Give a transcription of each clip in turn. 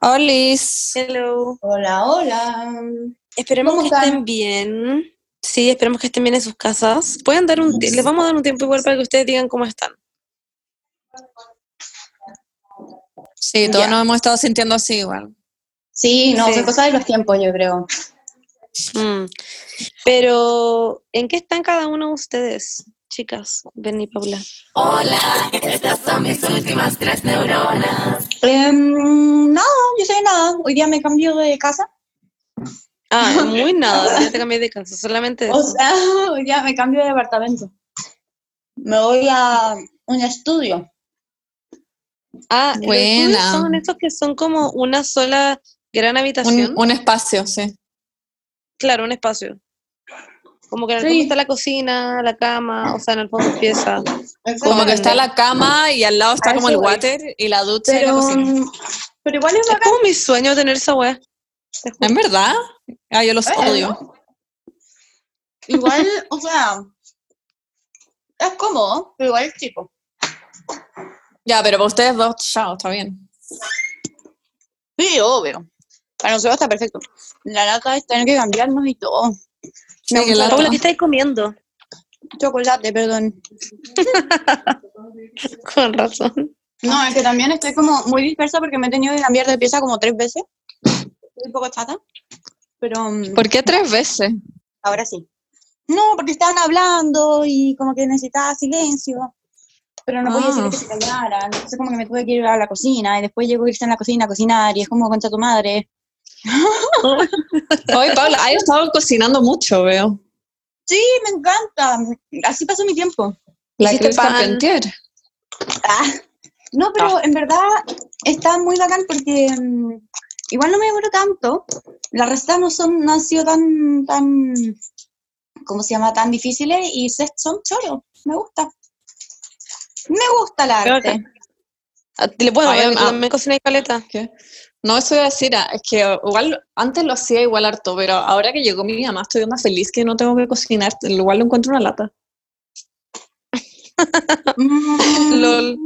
Olis. Hello. Hola, hola. Esperemos ¿Cómo que están? estén bien. Sí, esperemos que estén bien en sus casas. Pueden dar un les vamos a dar un tiempo igual para que ustedes digan cómo están. Sí, todos nos hemos estado sintiendo así igual. Sí, no, Sí. son cosas de los tiempos, yo creo. Mm. Pero, ¿en qué están cada uno de ustedes, chicas? Benny y Paula. Em, no, yo sé nada. Hoy día me cambio de casa. Ah, muy nada, ya te cambié de casa, solamente O sea, hoy día me cambio de departamento. Me voy a un estudio. Ah, Buena. son estos que son como una sola gran habitación. Un, un espacio, sí. Claro, un espacio. Como que en el Sí. fondo está la cocina, la cama, o sea, en el fondo empieza. Como que está la cama y al lado está como el voy. water y la ducha y la Pero, cocina. pero igual es Es como mi sueño tener esa juro. ¿En verdad? Ah, yo los Bueno. odio. Igual, o sea, es cómodo, pero igual es chico. Ya, pero para ustedes dos, chao, está bien. Sí, obvio. Para nosotros está perfecto. La lata es tener que cambiarnos y todo. Me gusta. Paula, ¿qué estáis comiendo? chocolate, perdón. Con razón. No, es que también estoy como muy dispersa porque me he tenido que cambiar de pieza como tres veces. Estoy un poco chata. Pero mm, ¿Por qué tres veces? ahora sí. No, porque estaban hablando y como que necesitaba silencio. Pero no podía Ah. decir que se callaran. Entonces como que me tuve que ir a la cocina y después llegó a irse en la cocina a cocinar y es como contra tu madre. Oye, Paula, has estado cocinando mucho, veo. Sí, me encanta. Así pasó mi tiempo. La ¿Hiciste pan? Ah, no, pero en verdad está muy bacán porque mm, igual no me demoro tanto. Las recetas no son, no han sido tan, tan, ¿cómo se llama? Tan difíciles y son choros. Me gusta. Me gusta el Qué arte. Ah, le- tú ah. también cocinas caleta. ¿Qué? No, eso iba a decir, ah, es que igual antes lo hacía igual harto, pero ahora que llegó mi mamá estoy más feliz que no tengo que cocinar, igual lo encuentro una lata. Mm, LOL.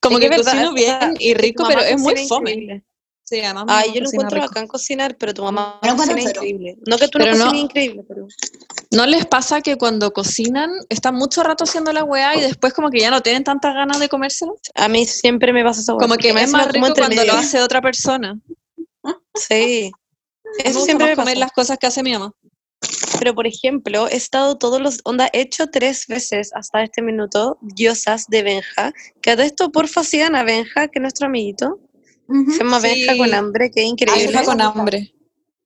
Como Es que verdad, cocino bien y rico, pero es muy fome. increíble. Sí, además Ay, yo lo encuentro rico. bacán cocinar, pero tu mamá encuentro cocina increíble. No que tú no Pero no- cocines increíble, pero... ¿No les pasa que cuando cocinan están mucho rato haciendo la weá y después como que ya no tienen tantas ganas de comérselo? A mí siempre me pasa weá, Como que me es más rico cuando lo hace otra persona. Sí. Eso siempre me comer pasa. las cosas que hace mi mamá. Pero, por ejemplo, he estado todos los... Onda, he hecho tres veces hasta este minuto diosas de Benja. Que de esto, porfa, sigan a Benja, que es nuestro amiguito. Se llama Sí. Benja con hambre, Ay, increíble. Deja con hambre.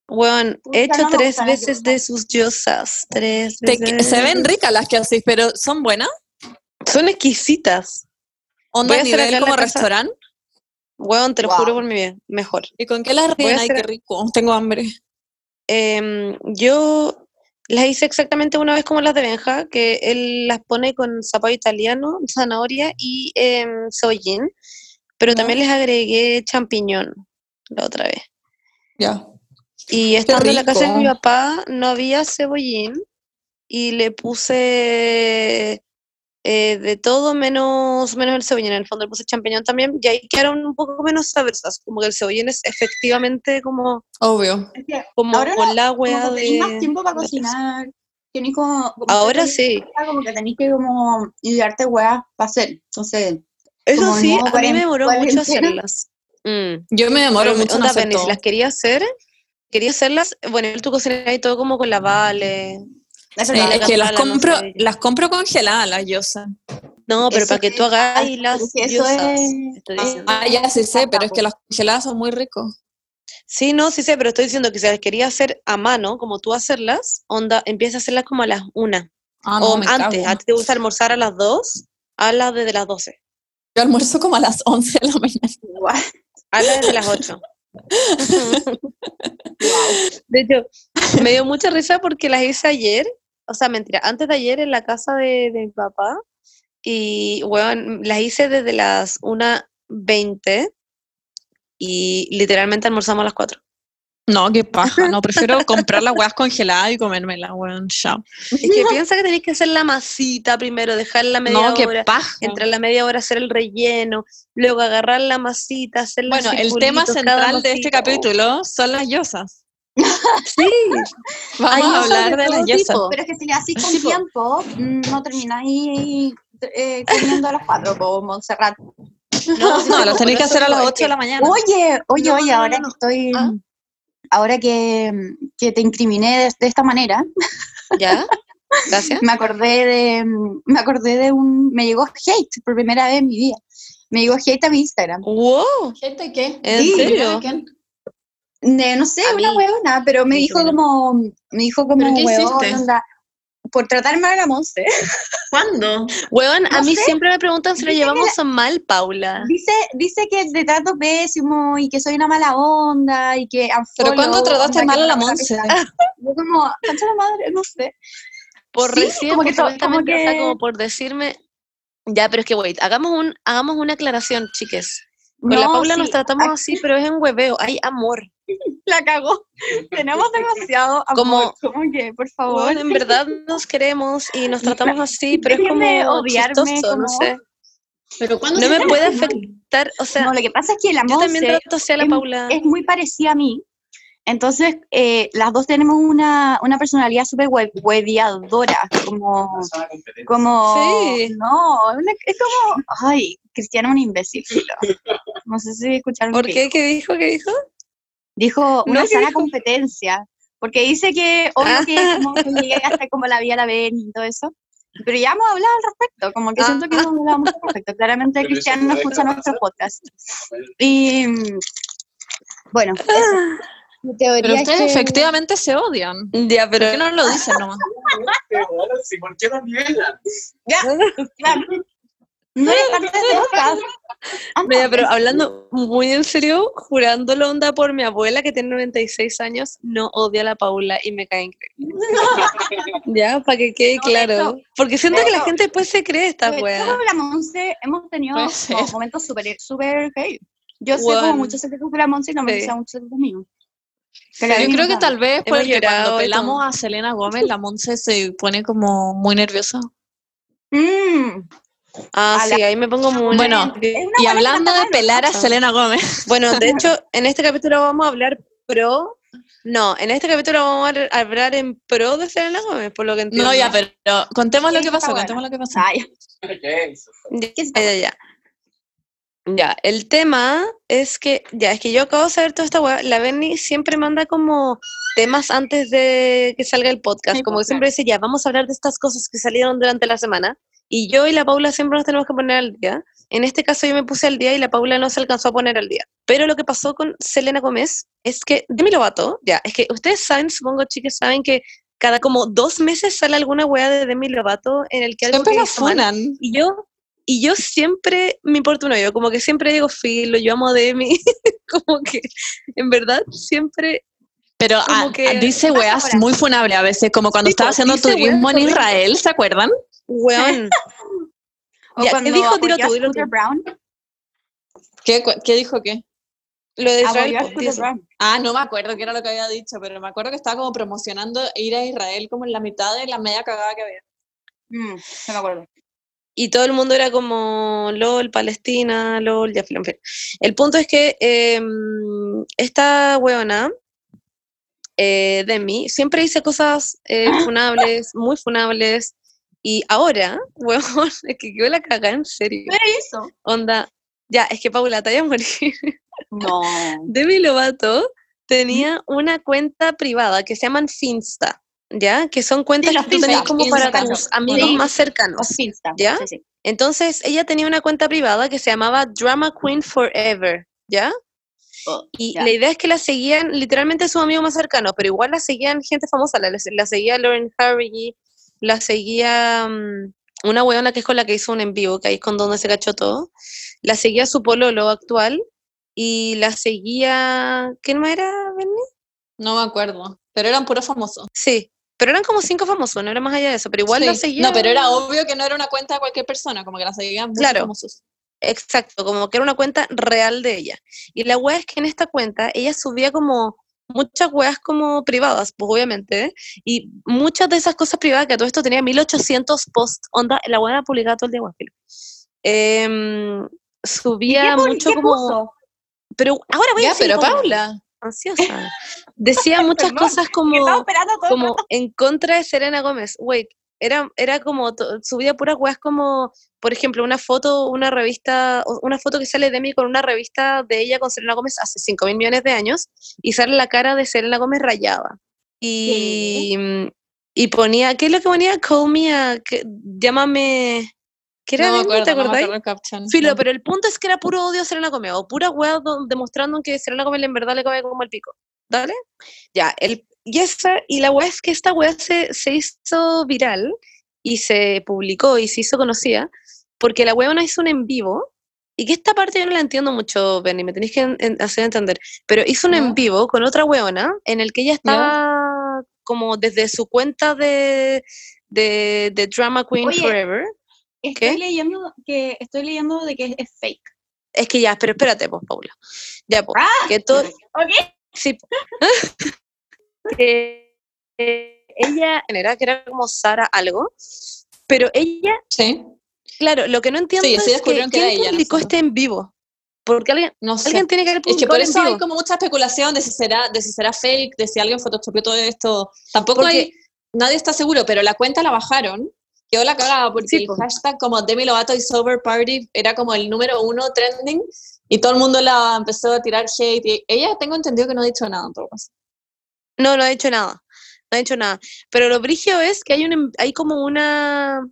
Pucha, he hecho no tres veces de sus diosas. Tres Te- veces. se ven ricas las que haces, pero ¿son buenas? Son exquisitas. ¿Onda Voy a hacer nivel como restaurante? Weón, te lo Wow. juro por mi bien. Mejor. ¿Y con qué las rellenas? Ay, qué rico. Tengo hambre. Em, yo las hice exactamente una vez como las de Benja, que él las pone con zapallo italiano, zanahoria y cebollín, pero también les agregué champiñón la otra vez. Ya. Y estando en la casa de mi papá no había cebollín y le puse eh, de todo menos, menos el cebollín. En el fondo le puse champiñón también y ahí quedaron un poco menos sabrosas, como que el cebollín es efectivamente como, Obvio. Que como Ahora con la como wea que tenéis más tiempo para cocinar. Como, como Ahora que- sí. Como que tenéis que como idearte weas para hacer. Entonces, Eso como sí, a mí me demoró mucho hacerlas. Mm. Yo me demoro mucho en onda, hacer las quería hacer, quería hacerlas, bueno, tú cocinas y todo como con la Vale. es es que las no compro, sé. las compro congeladas, las yosas. No, pero Eso para que tú es- hagas ah, y las pero es ah. Ah, ya sí sé, pero es que las congeladas son muy ricos. Sí, no, sí sé, pero estoy diciendo que si las quería hacer a mano, como tú hacerlas, onda, empieza a hacerlas como a las una. Ah, o no, antes, cago. a ti te gusta almorzar a las dos, a las desde las doce. Yo almuerzo como a las 11 de la mañana. Guau. A las desde las ocho. De hecho, me dio mucha risa porque las hice ayer, o sea, mentira, antes de ayer en la casa de, de mi papá, y bueno, las hice desde las 1.20 y literalmente almorzamos a las 4. No, qué paja. No, prefiero comprar las huevas congeladas y comérmelas, weón. Chao. Es que piensa que tenéis que hacer la masita primero, dejarla media No, qué hora, paja. entre la media hora hacer el relleno, luego agarrar la masita, hacer Bueno, el tema central de este capítulo son las yosas. Sí, Vamos Hay a hablar de las yosas. tipo. Pero es que si le haces con Tipo. tiempo, mm, no termináis eh, comiendo a las cuatro, como Montserrat. no, No, sí, las tenéis que hacer a las 8 de la mañana. Oye, oye, No, oye, no, no, ahora no. que estoy, Ah. Ahora que, que te incriminé de, de esta manera, ¿Ya? Gracias. me acordé de, me acordé de un, me llegó hate por primera vez en mi vida. Me llegó hate a mi Instagram. Wow, ¿Gente qué? ¿en Sí. serio? De, no sé, A una mí. huevona, pero me dijo como, me dijo como, ¿Pero qué huevón, hiciste? onda, por tratar mal a la Monse. ¿Cuándo? Weón, a No mí sé. siempre me preguntan si lo llevamos mal, Paula. Dice, dice que te trato pésimo y que soy una mala onda y que ¿Pero cuándo trataste mal a la Monse? Yo como, concha la madre, no sé. Por Sí, recién, como que por o sea, como decirme. Ya, pero es que, wait, hagamos, un, hagamos una aclaración, chiques. Con la Paula nos tratamos así, pero es en hueveo, hay amor. La cagó. Tenemos demasiado amor. Como- Como, que, por favor. Weón, en verdad nos queremos y nos tratamos así, pero es como odiarme, chistoso, no como- sé. ¿Pero cuándo No me puede afectar, o sea, no, lo que pasa es que la yo también Monse trato así a la es- Paula. es muy parecida a mí. Entonces, eh, las dos tenemos una, una personalidad súper hueviadora, como, como, Sí. no, una- es como, ay, Cristiano es un imbécil, no sé si escucharon ¿Por qué? ¿Qué dijo? ¿Qué dijo? Dijo una ¿qué sana dijo? competencia, porque dice que obvio Ah. que como que llegué hasta como la vía la ven y todo eso, pero ya hemos hablado al respecto, como que siento que Ah. hemos hablado mucho al respecto. Claramente Pero eso Cristiano no escucha nuestro podcast. Y bueno, eso. Mi teoría Pero es ustedes que- efectivamente se odian. Ya, pero ¿Por qué no lo dicen nomás? ¿Por qué no niegan? Claro. No eres parte de podcast. Ah, Mira, pero hablando muy en serio, jurando la onda por mi abuela que tiene 96 años, no odia a la Paula y me cae increíble. ya, para que quede No, claro. hecho- Porque siento que la gente después se cree esta wea. todos la Monse hemos tenido momentos súper super heavy. Yo sé como muchos secretos de la Monse y no me Sí. dicen muchos secretos míos. Sí. Yo creo que tal vez porque cuando pelamos a Selena Gómez, la Monse se pone como muy nerviosa. Mm, Ah, a la- sí, ahí me pongo muy Bueno, Y hablando de pelar a. Selena Gómez, Bueno, de hecho, en este capítulo vamos a hablar pro. No, en este capítulo vamos a hablar en pro de Selena Gómez, por lo que entiendo. no, ya, pero contemos lo que pasó, buena. contemos lo que pasó. Ya, ¿Qué es ya, ya. Ya, el tema es que, ya, es que yo acabo de saber toda esta weá. La Berni siempre manda como temas antes de que salga el podcast. Sí, como que pues, siempre dice, ya, vamos a hablar de estas cosas que salieron durante la semana. Y yo y la Paula siempre nos tenemos que poner al día. En este caso yo me puse al día y la Paula no se alcanzó a poner al día. Pero lo que pasó con Selena Gómez es que Demi Lovato, ya, es que ustedes saben, supongo chicas, saben que cada como dos meses sale alguna weá de Demi Lovato en el que algo Siempre que la mal. funan. Y yo, y yo siempre me importa uno, yo como que siempre digo filo, yo amo a Demi, como que en verdad siempre, Pero Como ah, que- dice weas muy funables a veces, como cuando Sí, estaba haciendo turismo en. Israel, ¿se acuerdan? Weón, o Ya, ¿qué dijo? A tú, dilo Scooter tú. Brown. ¿Qué, qué dijo qué? lo de Israel, pues. Ah, no me acuerdo qué era lo que había dicho, pero me acuerdo que estaba como promocionando ir a Israel como en la mitad de la media cagada que había. Mm, no me acuerdo. y todo el mundo era como LOL, Palestina, LOL, ya en fin. El punto es que em, esta weona, eh, Demi, siempre dice cosas eh, funables, muy funables, y ahora, weón, es que quedó la cagada en serio. ¿Qué hizo? Onda, ya, es que Paula, te voy a morir. No. Demi Lovato tenía una cuenta privada que se llaman Finsta, ¿ya? Que son cuentas que tú tenés Finsta, como para tus amigos Sí. más cercanos. Los Finsta. ¿Ya? Sí. Entonces, ella tenía una cuenta privada que se llamaba Drama Queen Forever, ¿ya? Oh, Y la idea es que la seguían literalmente sus amigos más cercanos, pero igual la seguían gente famosa, la, la seguía Lauren Harvey, la seguía mm, una weona que es con la que hizo un en vivo, que ahí es con donde se cachó todo, la seguía su pololo actual, y la seguía, ¿quién más era, Benny? No me acuerdo, pero eran puros famosos. Sí, pero eran como cinco famosos, no era más allá de eso, pero igual la Sí. seguía. No, pero era obvio que no era una cuenta de cualquier persona, como que la seguían muchos Claro. famosos. Exacto, como que era una cuenta real de ella. Y la weá es que en esta cuenta ella subía como muchas weas como privadas, pues obviamente, y muchas de esas cosas privadas, que todo esto tenía 1800 posts, onda, la wea publicaba todo el día. Em, subía ¿Qué pu- mucho qué como... puso? Pero ahora voy a Ya, decir pero como- Paula. ansiosa. Decía muchas cosas como como en contra de Selena Gómez. Wait, era, era como, subía puras weas como, por ejemplo, una foto, una revista, una foto que sale de mí con una revista de ella con Selena Gómez hace 5 mil millones de años, y sale la cara de Selena Gómez rayada. Y, y ponía, ¿qué es lo que ponía? Call me a, que- llámame, ¿qué era? No me acuerdo, ¿Te no me acordáis? acuerdo caption. Filo, No. pero el punto es que era puro odio a Selena Gómez, o pura do- demostrando que Selena Gómez en verdad le cabe como el pico. ¿Dale? Ya, el, y, esa, y la wea es que esta wea se, se hizo viral y se publicó y se hizo conocida porque la wea hizo un en vivo y que esta parte yo no la entiendo mucho, Benny, me tenéis que en- en- hacer entender, pero hizo un en vivo con otra weona en el que ella estaba como desde su cuenta de, de, de Drama Queen Oye, Forever. Estoy ¿Qué? leyendo que estoy leyendo de que es, fake. Es que ya, pero espérate, pues, Paula. Ya, pues, Ah, que todo, ¿Ok? sí. que eh, ella era que era como Sara algo, pero ella, Sí, claro, lo que no entiendo Sí, sí es que que quién no publicó sé. este en vivo, porque alguien, no sé. alguien tiene que haber Es que publicado por eso en hay como mucha especulación de si será, de si será fake, de si alguien photoshopeó todo esto. Tampoco Porque- hay, nadie está seguro, pero la cuenta la bajaron. Quedó la cagada porque el hashtag como Demi Lovato y Sober Party era como el número uno trending y todo el mundo la empezó a tirar hate. Y ella tengo entendido que no ha dicho nada en todo caso. No, no ha hecho nada. No ha hecho nada. Pero lo brigio es que hay un em- hay como una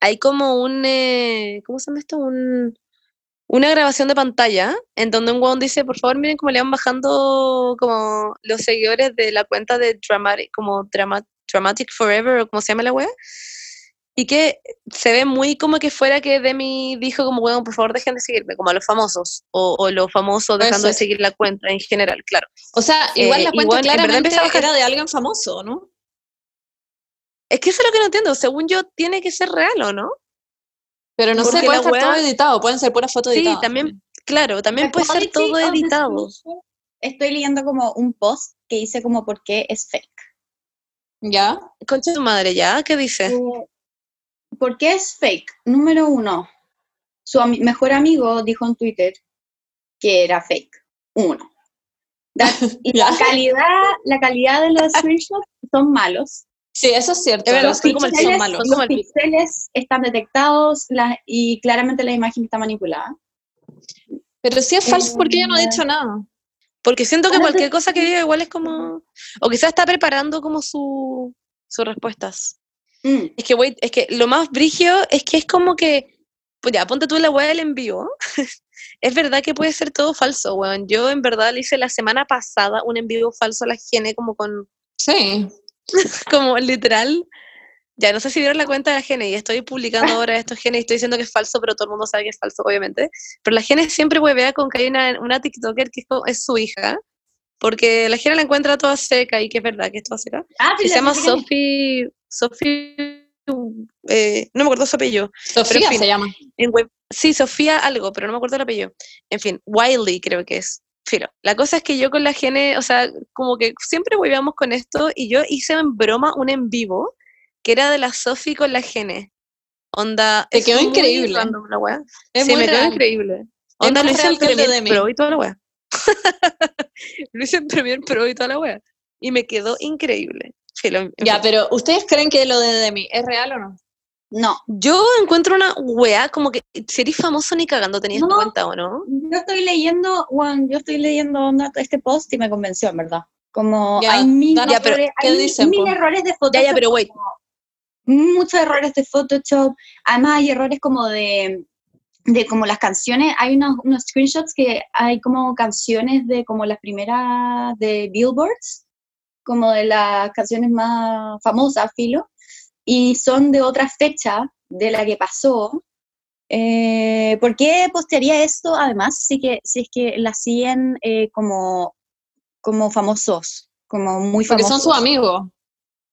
hay como un eh, ¿cómo se llama esto? Un una grabación de pantalla en donde un weón dice, por favor, miren cómo le van bajando como los seguidores de la cuenta de Dramatic, como Drama- Dramatic Forever, o como se llama la wea. Y que se ve muy como que fuera que Demi dijo como, weón, por favor, dejen de seguirme, como a los famosos, o, o los famosos Puede dejando de seguir la cuenta en general, claro. O sea, Eh, igual la y cuenta bueno, en verdad claramente empezó a bajar. era de alguien famoso, ¿no? Es que eso es lo que no entiendo. Según yo, tiene que ser real, ¿o no? Pero no sé, Porque puede la estar wea- todo editado, pueden ser puras fotos Sí, editadas. también, claro, también puede ser todo editado. Estoy leyendo como un post que dice como por qué es fake. ¿Ya? Concha de tu madre, ¿ya? ¿Qué dice? Eh, ¿Por qué es fake? Número uno, su mejor amigo dijo en Twitter que era fake. Uno. Y la calidad, la calidad de los screenshots son malos. Sí, eso es cierto. Es verdad, los como son pixeles, malos. los como están detectados la- y claramente la imagen está manipulada. Pero si es falso, porque ella no ha Eh, dicho nada? Porque siento que cualquier cosa que diga igual es como... O quizás está preparando como su, sus respuestas. Mm, Es que, wait, es que lo más brigio es que es como que... Pues ya, ponte tú en la web del en vivo. es verdad que puede ser todo falso, weón. Yo en verdad le hice la semana pasada un en vivo falso a la Gene como con Sí. como literal. Ya no sé si vieron la cuenta de la Gene y estoy publicando ahora estos genes y estoy diciendo que es falso, pero todo el mundo sabe que es falso, obviamente. Pero la Gene siempre huevea con que hay una, una TikToker que es, es su hija, porque la Gene la encuentra toda seca y que es verdad que es toda seca. Ah, pero se llama Sophie, Sophie, eh, no me acuerdo su apellido. Sofía en fin. se llama. En web, sí, Sofía algo, pero no me acuerdo el apellido. En fin, Wiley creo que es. Filo. La cosa es que yo con la Gene, o sea, como que siempre hueveamos con esto y yo hice en broma un en vivo que era de la Sophie con la Gene. Onda. Te quedó increíble. random la. Es sí, me quedó increíble. Onda lo hice Premiere Demi. Pro y toda la wea. lo hice en Premiere Pro y toda la wea. Y me quedó increíble. Ya, pero ¿ustedes creen que lo de Demi es real o no? No, Yo encuentro una wea como que si eres famoso ni cagando tenías No. cuenta o no. yo estoy leyendo, Juan, yo estoy leyendo este post y me convenció, en verdad. Como Ya, hay mil, Ya, pero errores, ¿qué hay mil- dicen, mil po? errores de Ya, Photoshop. ya, pero wait. muchos errores de Photoshop. Además hay errores como de, de como las canciones. Hay unos, unos screenshots que hay como canciones de como las primeras de Billboards, como de las canciones más famosas, filo, y son de otra fecha de la que pasó. Eh, ¿Por qué postearía esto? Además, sí que, si es que la siguen eh, como, como famosos, como muy Porque famosos. son sus amigos.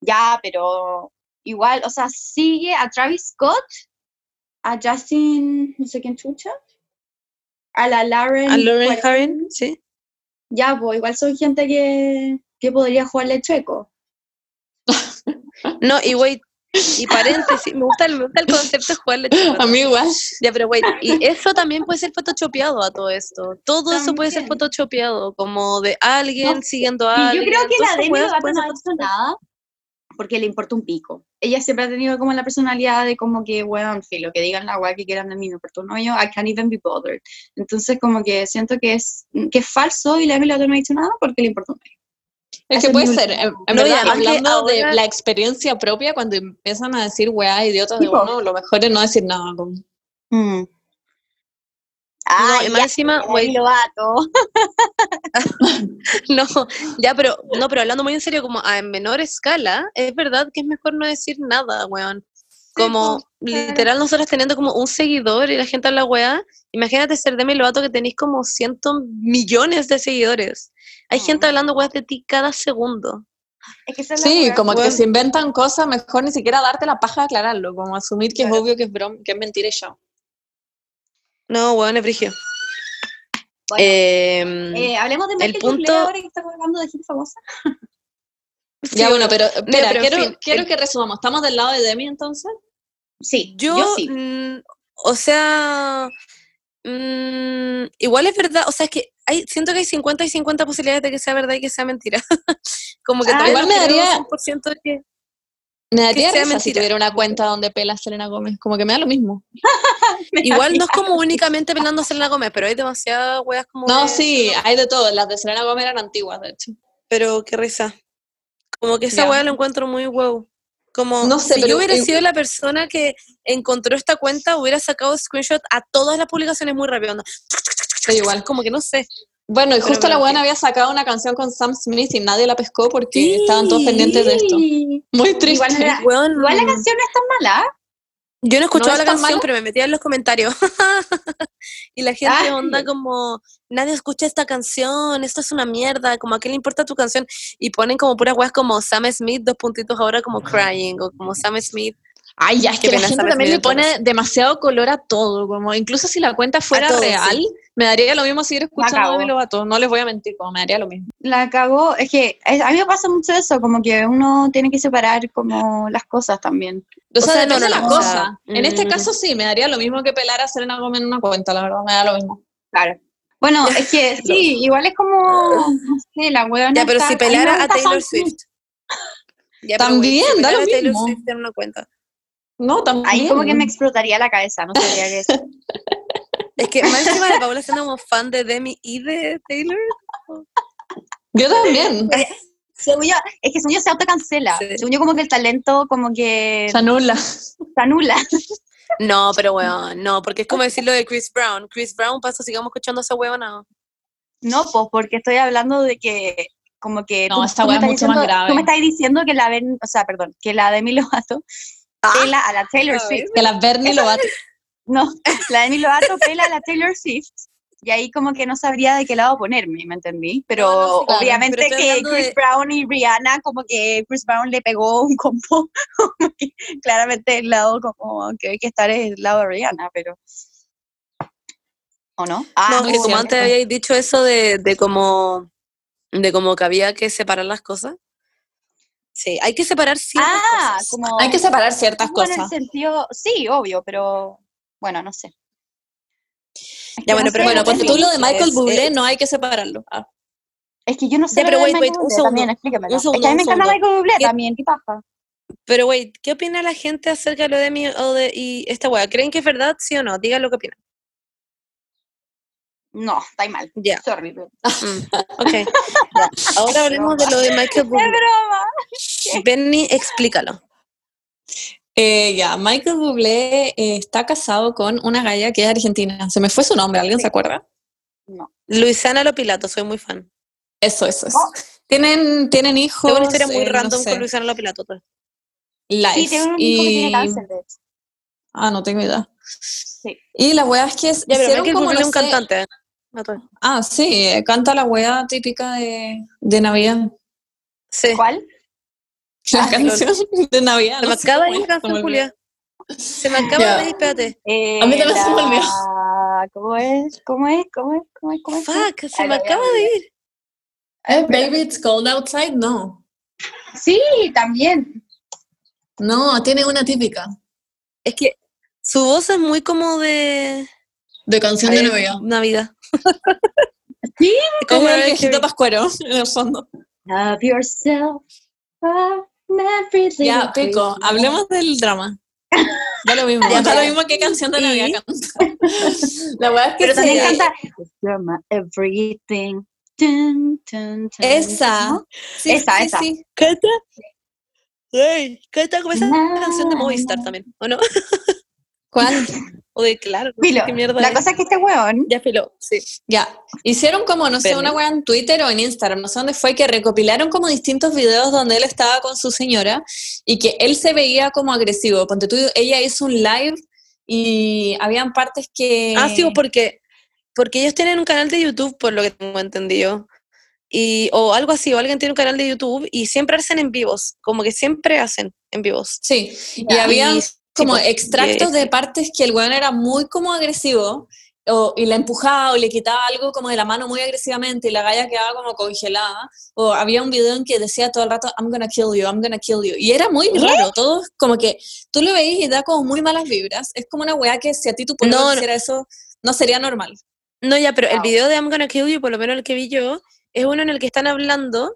Ya, pero igual, o sea, sigue a Travis Scott, a Justin, no sé quién chucha, a la Lauren. A Lauren Harren, sí. Ya, pues igual soy gente que, que podría jugarle chueco. No, y wait, y paréntesis, me gusta, el- me gusta el concepto de jugarle chueco. A mí igual. Ya, pero wait, y eso también puede ser photoshopeado a todo esto. Todo eso puede ser photoshopeado, como de alguien No, siguiendo a Y yo alguien. creo que la Demi no ha hecho nada porque le importa un pico. Ella siempre ha tenido como la personalidad de como que, bueno, lo que digan la weá que quieran de mí, me importa un hoyo, I can't even be bothered. Entonces como que siento que es, que es falso y la Lovato no ha dicho nada porque le importa un pico. Es que puede es ser, en, en No, verdad, hablando ahora- de la experiencia propia, cuando empiezan a decir weá idiotas de Tipo. uno, lo mejor es no decir nada. Como... Mm. No, Ah, y más encima, Demi wait, Lovato. no, ya, pero, no, pero hablando muy en serio, como a en menor escala, es verdad que es mejor no decir nada, weón. Como pues, literal nosotros teniendo como un seguidor y la gente habla weá, imagínate ser Demi Lovato que tenéis como cientos millones de seguidores. Hay gente hablando weá de ti cada segundo. Es que esa es la Sí, weá. como que se inventan cosas, mejor ni siquiera darte la paja de aclararlo, como asumir que Claro. es obvio que es, brom que es mentira y ya. No, weón, es. Bueno, Em, eh, hablemos de el Michael Bublé punto- ahora que estamos hablando de gente famosa. sí, ya, bueno, pero en quiero, fin, quiero el- que resumamos. ¿Estamos del lado de Demi entonces? Sí, Yo, yo, sí. mm, o sea, mm, igual es verdad, o sea, es que hay, siento que hay 50 y 50 posibilidades de que sea verdad y que sea mentira. Como que Ah, igual me daría- 100% de que... Me daría risa si tuviera una cuenta donde pela a Selena Gómez, como que me da lo mismo. Igual no es como únicamente pelando a Selena Gómez, pero hay demasiadas weas como No, de- sí, hay de todo. Las de Selena Gómez eran antiguas, de hecho. Pero qué risa. Como que esa Ya. wea lo encuentro muy wow. Como No sé, si pero yo hubiera sido la persona que encontró esta cuenta, hubiera sacado screenshot a todas las publicaciones muy rápido. igual. Como que no sé. Bueno, y Pero justo la buena había sacado una canción con Sam Smith y nadie la pescó porque Sí. estaban todos pendientes de esto. Muy triste. Igual era- Weón, Igual la canción no es tan mala. Yo no he escuchado es la canción, mala. pero me metía en los comentarios. y la gente Ay. onda como, nadie escucha esta canción, esto es una mierda, como a qué le importa tu canción. Y ponen como puras weas como Sam Smith, dos puntitos ahora como crying, o como Sam Smith. Ay, ya, es Qué que la gente también le pone demasiado color a todo, como incluso si la cuenta fuera todo, real, sí. me daría lo mismo seguir escuchando a Lovato, no les voy a mentir, como me daría lo mismo. La cagó. Es que es- a mí me pasa mucho eso, como que uno tiene que separar como las cosas también. O, O sea, sea, depende no, de la o cosa. en este mm. caso sí, me daría lo mismo que pelar a Selena Gómez en una cuenta, la verdad, me da lo mismo. Claro. Bueno, es que sí, igual es como, no sé, la hueá Ya, pero si pelara a Taylor Swift. Ya, También, si da lo a Taylor mismo. Swift en una cuenta. No, también. Ahí como que me explotaría la cabeza, no sabría qué decir. Es que más encima de Paula siendo como fan de Demi y de Taylor. Yo también. Según yo, es que según yo se autocancela. Sí. Según yo como que el talento como que Se anula. se anula. No, pero weón, no, porque es como decirlo de Chris Brown. Chris Brown pasa, sigamos escuchando a esa weón. No. No, pues porque estoy hablando de que como que No, esta weá es mucho más grave. Tú me estás diciendo que la ven, o sea, perdón, que la Demi Lovato pela a la Taylor Swift. Que las Bernie lo va No, la Demi Lovato pela a la Taylor Swift. Y ahí como que no sabría de qué lado ponerme, ¿me entendí? Pero No, no, sí, claro, obviamente pero que Chris de- Brown y Rihanna, como que Chris Brown le pegó un que claramente el lado como que hay que estar es el lado de Rihanna, pero... ¿O no? Ah, no, que como antes habíais dicho eso de, de como de como que había que separar las cosas. Sí, hay que separar ciertas ah, cosas. como... Hay que separar ciertas como en el cosas. sentido, sí, obvio, pero bueno, no sé. Es Ya, bueno, no pero sé, Bueno, sé. tú lo de Michael Es- Bublé, es- no hay que separarlo. Ah. Es que yo no sé. Ya, pero wait, wait, un segundo. También, explícamelo. Un es que a segundo, mí me encanta segundo. Michael Bublé ¿Qué- también, qué paja. Pero wait, ¿qué opina la gente acerca de lo de mi o de y esta weá? ¿Creen que es verdad, sí o no? Digan lo que opinan. No, está mal. Ya. Sorry, pero... Mm, ok. Ahora hablemos de lo de Michael Bublé. broma. Benny, explícalo. Eh, ya, Michael Bublé eh, está casado con una galla que es argentina. Se me fue su nombre, ¿alguien se acuerda? No. Luisana Lopilato, soy muy fan. Eso, eso, eso. Oh. Tienen, tienen hijos. Tengo una historia muy eh, no random sé, con Luisana Lopilato. pues. lives, Sí, tiene un hijo que tiene y- cáncer, de hecho. Ah, no tengo idea. Sí. Y la wea es que es- Ya, pero como, no un sé- cantante. No, todo. Ah, sí, canta la wea típica de, de Navidad. Sí. ¿Cuál? La Ah, canción de Navidad. Se no me acaba de ir la canción, olvidó. Julia. Se me acaba de ir, espérate. Eh, A mí también se me olvidó. la- ¿Cómo es? ¿Cómo es? ¿Cómo es? ¿Cómo es? ¿Cómo es? Fuck, se Ay, me acaba de ir. ¿Es Baby It's Cold Outside? No. Sí, también. No, tiene una típica. Es que su voz es muy como de De canción de Ay, Navidad. Navidad. Sí. Es como el viejito pascuero, en el fondo. Love yourself. love every Ya, Pico, hablemos del drama. Da lo mismo, da lo mismo que canción de Navidad canta. La verdad es que Pero también canta my everything. Dun, dun, dun. Esa. Sí, Esa, sí, esa. sí. Canta. Ey, canta como esa canción de Movistar también, ¿o no? ¿Cuál? O de claro. no sé Filo, ¿Qué mierda La es. cosa es que este weón, Ya filo, sí. Ya, hicieron como, no sé, una wea en Twitter o en Instagram, no sé dónde fue, que recopilaron como distintos videos donde él estaba con su señora y que él se veía como agresivo. Ponte tú, ella hizo un live y habían partes que... Ah, sí, porque, porque ellos tienen un canal de YouTube, por lo que tengo entendido. Y, o algo así, o alguien tiene un canal de YouTube y siempre hacen en vivos, como que siempre hacen en vivos. Sí, y Ya. Como extractos de partes que el weón era muy como agresivo o, y la empujaba o le quitaba algo como de la mano muy agresivamente y la galla quedaba como congelada. O había un video en que decía todo el rato, I'm gonna kill you, I'm gonna kill you. Y era muy ¿Qué? raro, todo como que tú lo veís y da como muy malas vibras. Es como una weá que si a ti pueblo No, no. hiciera eso, no sería normal. No, ya, pero el Wow. video de I'm Gonna Kill You, por lo menos el que vi yo, es uno en el que están hablando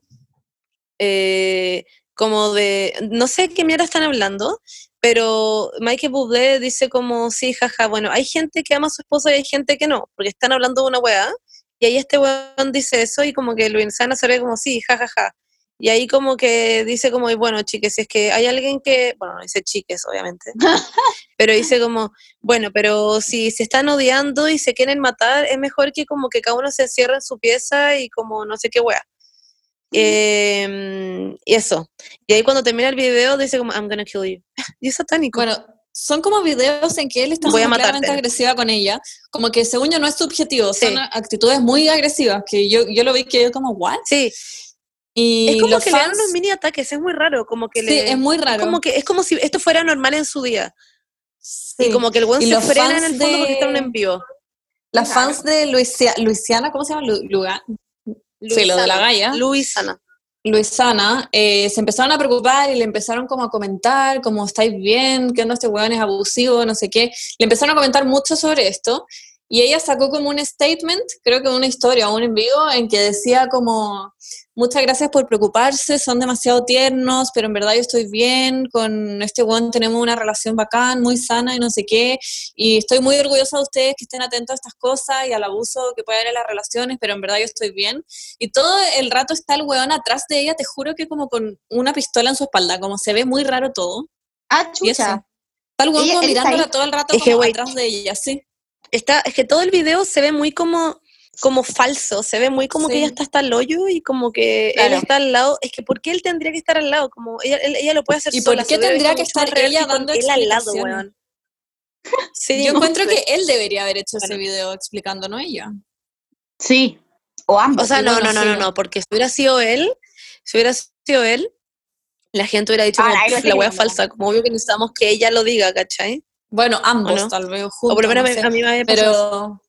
eh, como de, no sé qué mierda están hablando, pero Michael Bublé dice como, sí, jaja, bueno, hay gente que ama a su esposa y hay gente que no, porque están hablando de una weá, y ahí este weón dice eso y como que Luis Sana se ve como, sí, jajaja. Y ahí como que dice como, y bueno, chiques, si es que hay alguien que, bueno, no dice chiques, obviamente, pero dice como, bueno, pero si se están odiando y se quieren matar, es mejor que como que cada uno se encierre en su pieza y como no sé qué wea. Em, y eso. Y ahí cuando termina el video dice como, I'm gonna kill you. y es satánico. Bueno, son como videos en que él está Voy a claramente agresiva con ella, como que según yo no es subjetivo, Sí. son actitudes muy agresivas, que yo, yo lo vi que yo como, ¿what? sí, Y es como los que le dan fans- unos mini ataques, es muy raro, como que Sí, le... es muy raro. como que es como si esto fuera normal en su día. Sí. Y como que el buen se frena en fans el fondo porque de- están en vivo. Las fans de Luisia- Luisiana, ¿cómo se llama? Lu- Sí, lo de la galla. Luisana. Luisana, eh, se empezaron a preocupar y le empezaron como a comentar, como estáis bien, que no este weón es abusivo, no sé qué. Le empezaron a comentar mucho sobre esto y ella sacó como un statement, creo que una historia, un en vivo, en que decía como, muchas gracias por preocuparse, son demasiado tiernos, pero en verdad yo estoy bien, con este weón tenemos una relación bacán, muy sana y no sé qué, y estoy muy orgullosa de ustedes que estén atentos a estas cosas y al abuso que puede haber en las relaciones, pero en verdad yo estoy bien. Y todo el rato está el weón atrás de ella, te juro que como con una pistola en su espalda, como se ve muy raro todo. ah, chucha. Está el weón como mirándola todo el rato como atrás de ella, sí. Está, es que todo el video se ve muy como, como falso, se ve muy como que ella está hasta el hoyo y como que él está al lado. Es que ¿por qué él tendría que estar al lado? Como ella, él- ella lo puede hacer ¿Y por sola. qué se ve tendría que estar ella dando él al lado, weón. Sí, Yo no encuentro sé. que él debería haber hecho ese video explicando, no ella. Sí. O ambos. O sea, no, no, no, no, no, porque si hubiera sido él, si hubiera sido él, la gente hubiera dicho Ah, como, ahí lo "Pff, estoy la wea falsa, como obvio que necesitamos que ella lo diga, ¿cachai? Bueno, ambos no? tal vez O juntos. por lo menos no a mí- sé. a mí me había pasado. Pero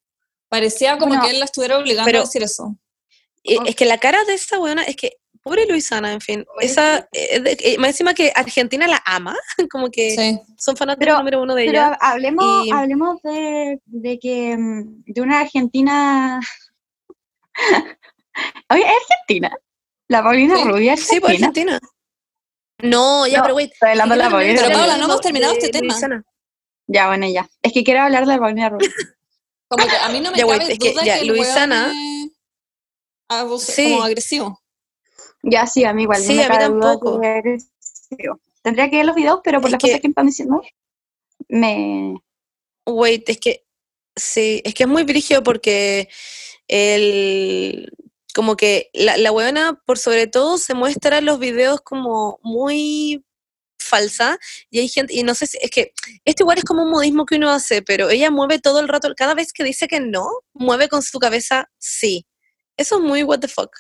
parecía como Bueno, que él la estuviera obligando pero- a decir eso. Eh, Es que la cara de esa weona, es que, pobre Luisana, en fin, esa, eh, de- eh, más encima que Argentina la ama, como que Sí. son fanáticos Pero- número uno de Pero ella. hablemos, Y- hablemos de, de que mm, de una Argentina. Oye, ¿es Argentina? La Paulina Sí. Rubia es Sí, pues Argentina. No, ya, No, pero Paulina Pero, Paula, no hemos terminado de este tema. Luisana. Ya, bueno, ya. Es que quiero hablar de la Paulina Rubia. Como que a mí no me Ya, cabe wait, es que duda ya, que el Luisana- es Sí. como agresivo. ya, sí, a mí igual. Sí, no me a mí cabe duda tampoco. Tendría que ver los videos, pero por Es las que- cosas que están diciendo, me. Wait, es que sí, es que es muy brígido porque el como que la, la weona por sobre todo se muestra en los videos como muy falsa y hay gente, y no sé si, es que esto igual es como un modismo que uno hace, pero ella mueve todo el rato, cada vez que dice que no, mueve con su cabeza sí. Eso es muy what the fuck.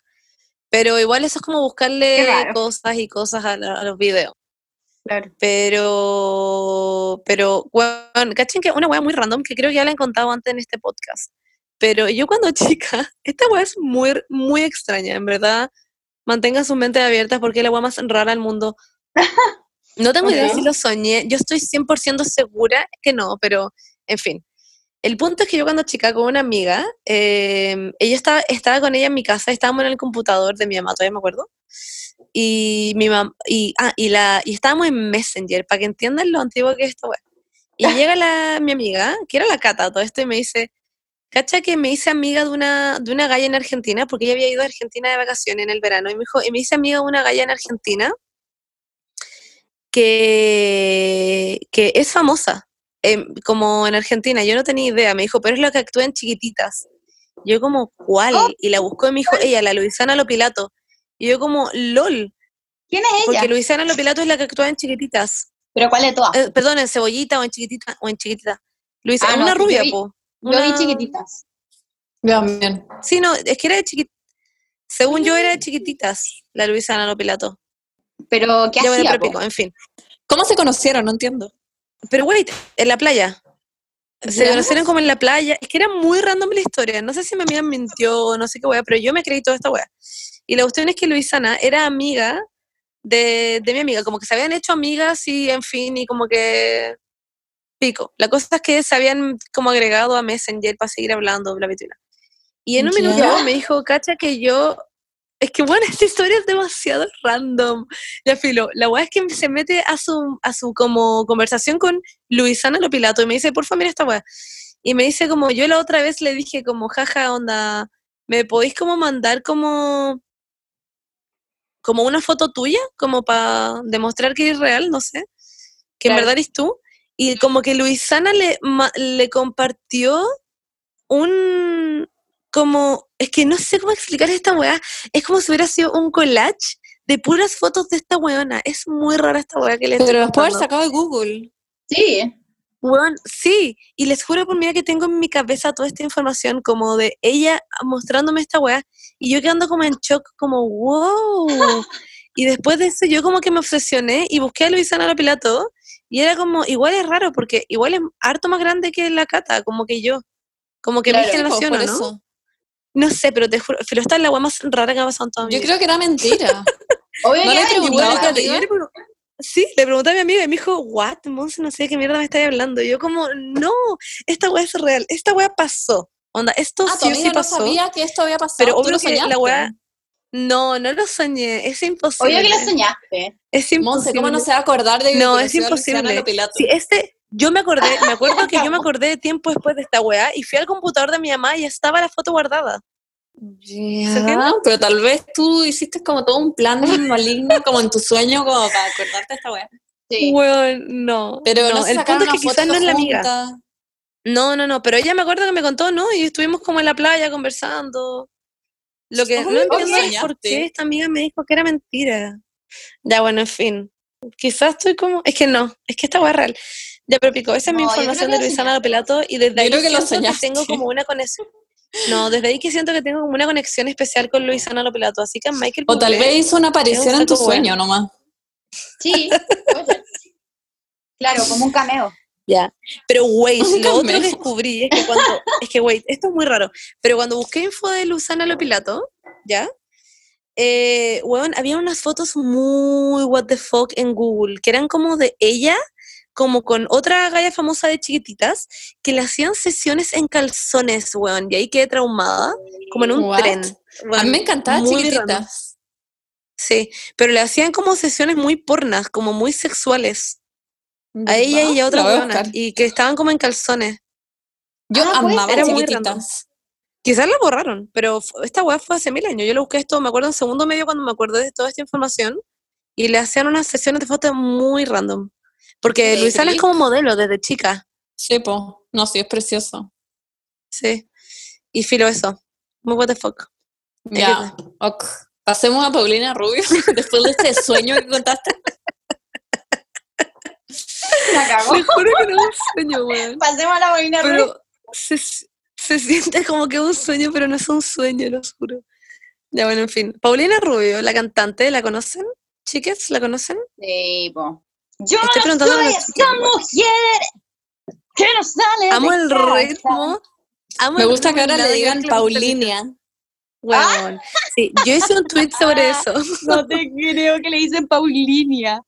Pero igual eso es como buscarle cosas y cosas a, la- a los videos. Claro. Pero, pero, bueno, cachen que una wea muy random que creo que ya la he contado antes en este podcast. Pero yo cuando chica, esta weá es muy, muy extraña, en verdad. Mantengan sus mentes abiertas porque es la weá más rara del mundo. No tengo idea Ok. si lo soñé, yo estoy 100% segura que no, pero en fin. El punto es que yo cuando chica con una amiga, eh, ella estaba, estaba con ella en mi casa, estábamos en el computador de mi mamá, todavía me acuerdo. Y mi mam y, ah, y, la, y estábamos en Messenger, para que entiendan lo antiguo que es esto, weá. Y llega la, mi amiga, que era la Cata, todo esto, y me dice, cacha que me hice amiga de una, de una galla en Argentina, porque ella había ido a Argentina de vacaciones en el verano, y me dijo, y me hice amiga de una galla en Argentina que, que es famosa, em, como en Argentina, yo no tenía idea, me dijo, pero es la que actúa en chiquititas. Yo como, ¿cuál? Oh, y la buscó y me dijo, ella, la Luisana Lopilato. Y yo como, LOL, ¿Quién es porque ella? Luisana Lopilato es la que actúa en chiquititas. ¿Pero cuál de todas? Eh, perdón, en cebollita o en chiquitita, o en chiquitita. Luisa, Ah, no, una yo rubia, vi- po. Yo vi Una- chiquititas. Yo también. Sí, no, es que era de chiquititas. Según yo era de chiquititas, la Luisana Lopilato. Pero, ¿qué hacía? repico, po? en fin. ¿Cómo se conocieron? No entiendo. Pero wait, en la playa. Se ¿Ya? conocieron como en la playa. Es que era muy random la historia. No sé si mi amiga mintió no sé qué wea, pero yo me creí toda esta wea. Y la cuestión es que Luisana era amiga de, de mi amiga. Como que se habían hecho amigas y, en fin, y como que... Pico. La cosa es que se habían como agregado a Messenger para seguir hablando, bla, bla, bla. Y en un Ya. minuto me dijo, cacha, que yo... Es que, bueno, esta historia es demasiado random. Ya, filo, la weá es que se mete a su, a su como conversación con Luisana Lopilato y me dice, porfa, mira esta weá. Y me dice como, yo la otra vez le dije como, jaja, onda, ¿me podéis como mandar como como una foto tuya, como para demostrar que es real, no sé, que en verdad eres tú? Y como que Luisana le, ma- le compartió un, como, es que no sé cómo explicar esta weá, es como si hubiera sido un collage de puras fotos de esta weona, es muy rara esta weá que le Pero después haber contando. sacado de Google. Sí. Weón, sí, y les juro por mí que tengo en mi cabeza toda esta información como de ella mostrándome esta weá y yo quedando como en shock, como wow. Y después de eso yo como que me obsesioné y busqué a Luisana Lopilato y era como, igual es raro porque igual es harto más grande que la Cata, como que yo, como que Claro, mi po, generación, por ¿o ¿no? eso. No sé, pero te juro, pero esta es la weá más rara que ha pasado en toda mi Yo vida. creo que era mentira. Obvio ¿No que le Igual, a tu amiga? pregun- Sí, le pregunté a mi amiga y me dijo, what, Monse, no sé de qué mierda me estáis hablando. Y yo como, no, esta weá es real, esta weá pasó. Onda, esto Ah, tu sí o sí no pasó. sabía que esto había pasado. pero Tú obvio lo que la soñaste. weá- No, no lo soñé, es imposible. Obvio que lo soñaste. Es imposible. Monse, ¿cómo no se va a acordar de que No, es imposible. Sí, este, yo me acordé, me acuerdo que yo me acordé tiempo después de esta weá y fui al computador de mi mamá y estaba la foto guardada. Ya, pero tal vez tú hiciste como todo un plan maligno, como en tu sueño, como para acordarte de esta weá. Sí. Weón, no. Pero no, no, el punto es que quizás no es la amiga. No, no, no, pero ella me acuerdo que me contó, ¿no? Y estuvimos como en la playa conversando. Lo que no Ay, entiendo es por qué esta amiga me dijo que era mentira. Ya, bueno, en fin. Quizás estoy como... Es que no, es que esta weá es real. Ya, pero pico, esa es mi No, información que de lo Luisana soñaste. Pelato y desde Yo ahí creo que lo siento soñaste. tengo como una conexión. No, desde ahí que siento que tengo como una conexión especial con Luisana Lopelato, así que Michael O tal vez hizo una aparición en tu sueño nomás. Sí. Claro, como un cameo. Ya, pero wait, Un lo otro que cameo. descubrí es que cuando, es que wait, esto es muy raro, pero cuando busqué info de Luzana Lopilato, ¿ya? Eh, weón, había unas fotos muy what the fuck en Google, que eran como de ella, como con otra galla famosa de chiquititas, que le hacían sesiones en calzones, weón, y ahí quedé traumada, como en un What? tren. A mí me random. chiquititas. Sí, pero le hacían como sesiones muy pornas, como muy sexuales, a ella y a otra weona, y que estaban como en calzones. Yo Ah, amaba muy chiquititas. Quizás la borraron, pero esta weá fue hace mil años. Yo lo busqué esto, me acuerdo en segundo medio cuando me acordé de toda esta información y le hacían unas sesiones de fotos muy random. Porque Qué Luisana es como modelo desde chica, Sí, po. No, sí, es precioso. sí. Y filo eso. Muy what the fuck. Ya, ok. Pasemos a Paulina Rubio después de este sueño que contaste. La cagó. Me juro que no es un sueño, weón. Pasemos a la Paulina Rubio. Se siente como que es un sueño, pero no es un sueño, lo juro. Ya, bueno, en fin. Paulina Rubio, la cantante, ¿la conocen? ¿Chiques? ¿La conocen? Sí, po. Yo Estoy no soy esa mujer que no sale Amo de el casa. ritmo amo Me el gusta que ahora le digan Paulinia. Weón. Sí, yo hice un tweet sobre eso. No te creo que le dicen Paulinia.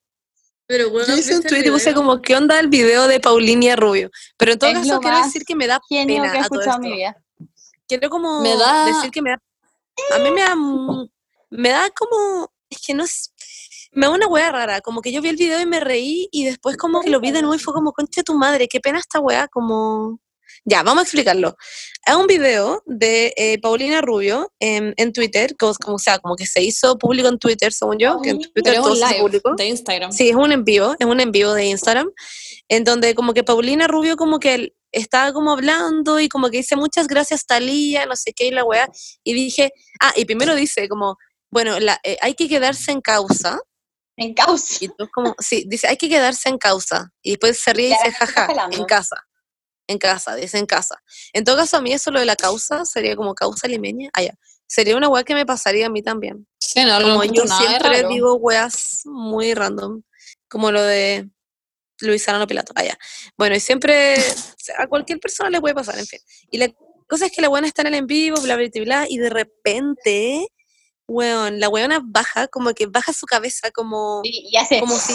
Pero bueno, Yo hice un ¿viste el tweet y puse como, ¿qué onda el video de Paulinia Rubio? Pero en todo Es caso quiero decir que me da pena que a todo escuchado en esto. mi vida. Quiero como Me da- decir que me da... A mí me da... Me da como... Es que no es... Me da una wea rara, como que yo vi el video y me reí y después como que lo vi de nuevo y fue como, concha tu madre, qué pena esta wea, como... Ya, vamos a explicarlo. Es un video de eh, Paulina Rubio en, en Twitter, como, como, o sea, como que se hizo público en Twitter, según yo, que en Twitter todo se público. de Instagram. Sí, es un en vivo, es un en vivo de Instagram, en donde como que Paulina Rubio como que estaba como hablando y como que dice muchas gracias Talía, no sé qué y la weá, y dije, ah, y primero dice como, bueno, la, eh, hay que quedarse en causa, En causa. y tú como, sí, dice, hay que quedarse en causa, y después se ríe y dice, jaja, en casa, en casa, dice en casa. En todo caso, a mí eso lo de la causa sería como causa limeña, ah, ya, sería una weá que me pasaría a mí también. Sí, no, no Como yo siempre digo weas muy random, como lo de Luis Arano Pilato. Ah, ya. Bueno, y siempre a cualquier persona le puede pasar, en fin. Y la cosa es que la buena está en el en vivo, bla, bla, bla, bla, y de repente, weón, la weona baja, como que baja su cabeza, como, hace. como si,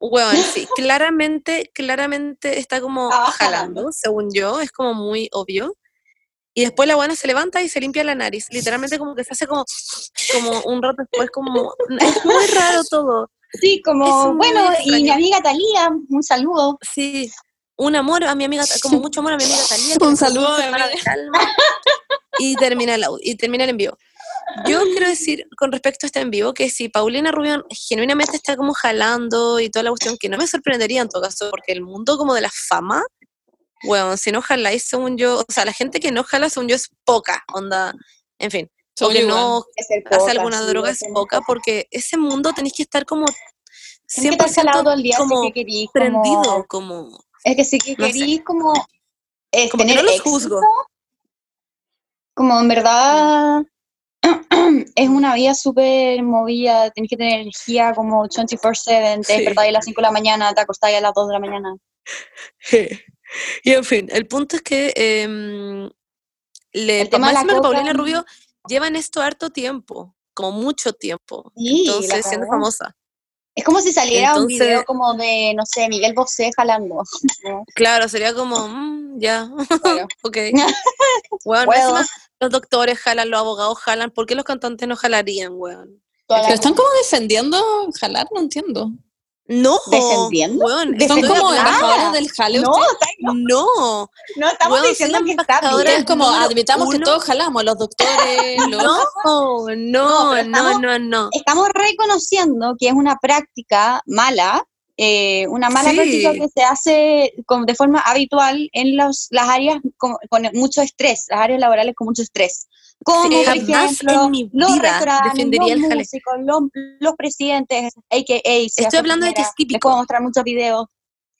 weón, sí, claramente, claramente está como Ah, jalando, según yo, es como muy obvio. Y después la buena se levanta y se limpia la nariz. Literalmente como que se hace como, como un rato después, como... Es muy raro todo. Sí, como, bueno, y mi amiga Talía, un saludo. Sí. Un amor a mi amiga, como mucho amor a mi amiga Talía. Un saludo mi de calma. Y termina el au- y termina el envío. Yo quiero decir con respecto a este en vivo que si Paulina Rubio genuinamente está como jalando y toda la cuestión, que no me sorprendería en todo caso, porque el mundo como de la fama, bueno, si no jaláis, según yo, o sea, la gente que no jala, según yo, es poca, onda, en fin, o Según que no Es ser hace poca, alguna sí, droga es poca, poca. porque ese mundo tenéis que estar como que jalado todo el día, como que querís, prendido, como, como... es que sí que no sé. querís como, eh, Como que tener no los éxito, juzgo. como en verdad es una vida súper movida, tenés que tener energía como 24/7, te Sí. despertáis a las 5 de la mañana, te acostáis a las 2 de la mañana. y en fin, el punto es que em, le, El tema de la coca- Paulina Rubio lleva en esto harto tiempo, como mucho tiempo, Sí, entonces siendo famosa. Es como si saliera un Entonces- video como de, no sé, Miguel Bosé jalando. Claro, sería como, mm, ya, Claro. ok. Weón, Puedo. encima los doctores jalan, los abogados jalan, ¿por qué los cantantes no jalarían, weón? Pero están como defendiendo jalar, no entiendo. No, ¿Defendiendo? weón, como embajadores del jale. No, no, No, no estamos Weón, diciendo que está bien. Es como admitamos que uno. todos jalamos, los doctores, los... no, no, no, estamos- no, no. Estamos reconociendo que es una práctica mala, eh, una mala Sí. práctica que se hace con- de forma habitual en los, las áreas con, con mucho estrés, las áreas laborales con mucho estrés. Como, Sí, por ejemplo, en mi los vida restaurantes, los músicos, los, los presidentes, a.k.a. Estoy hablando de que es Les típico. puedo mostrar muchos videos.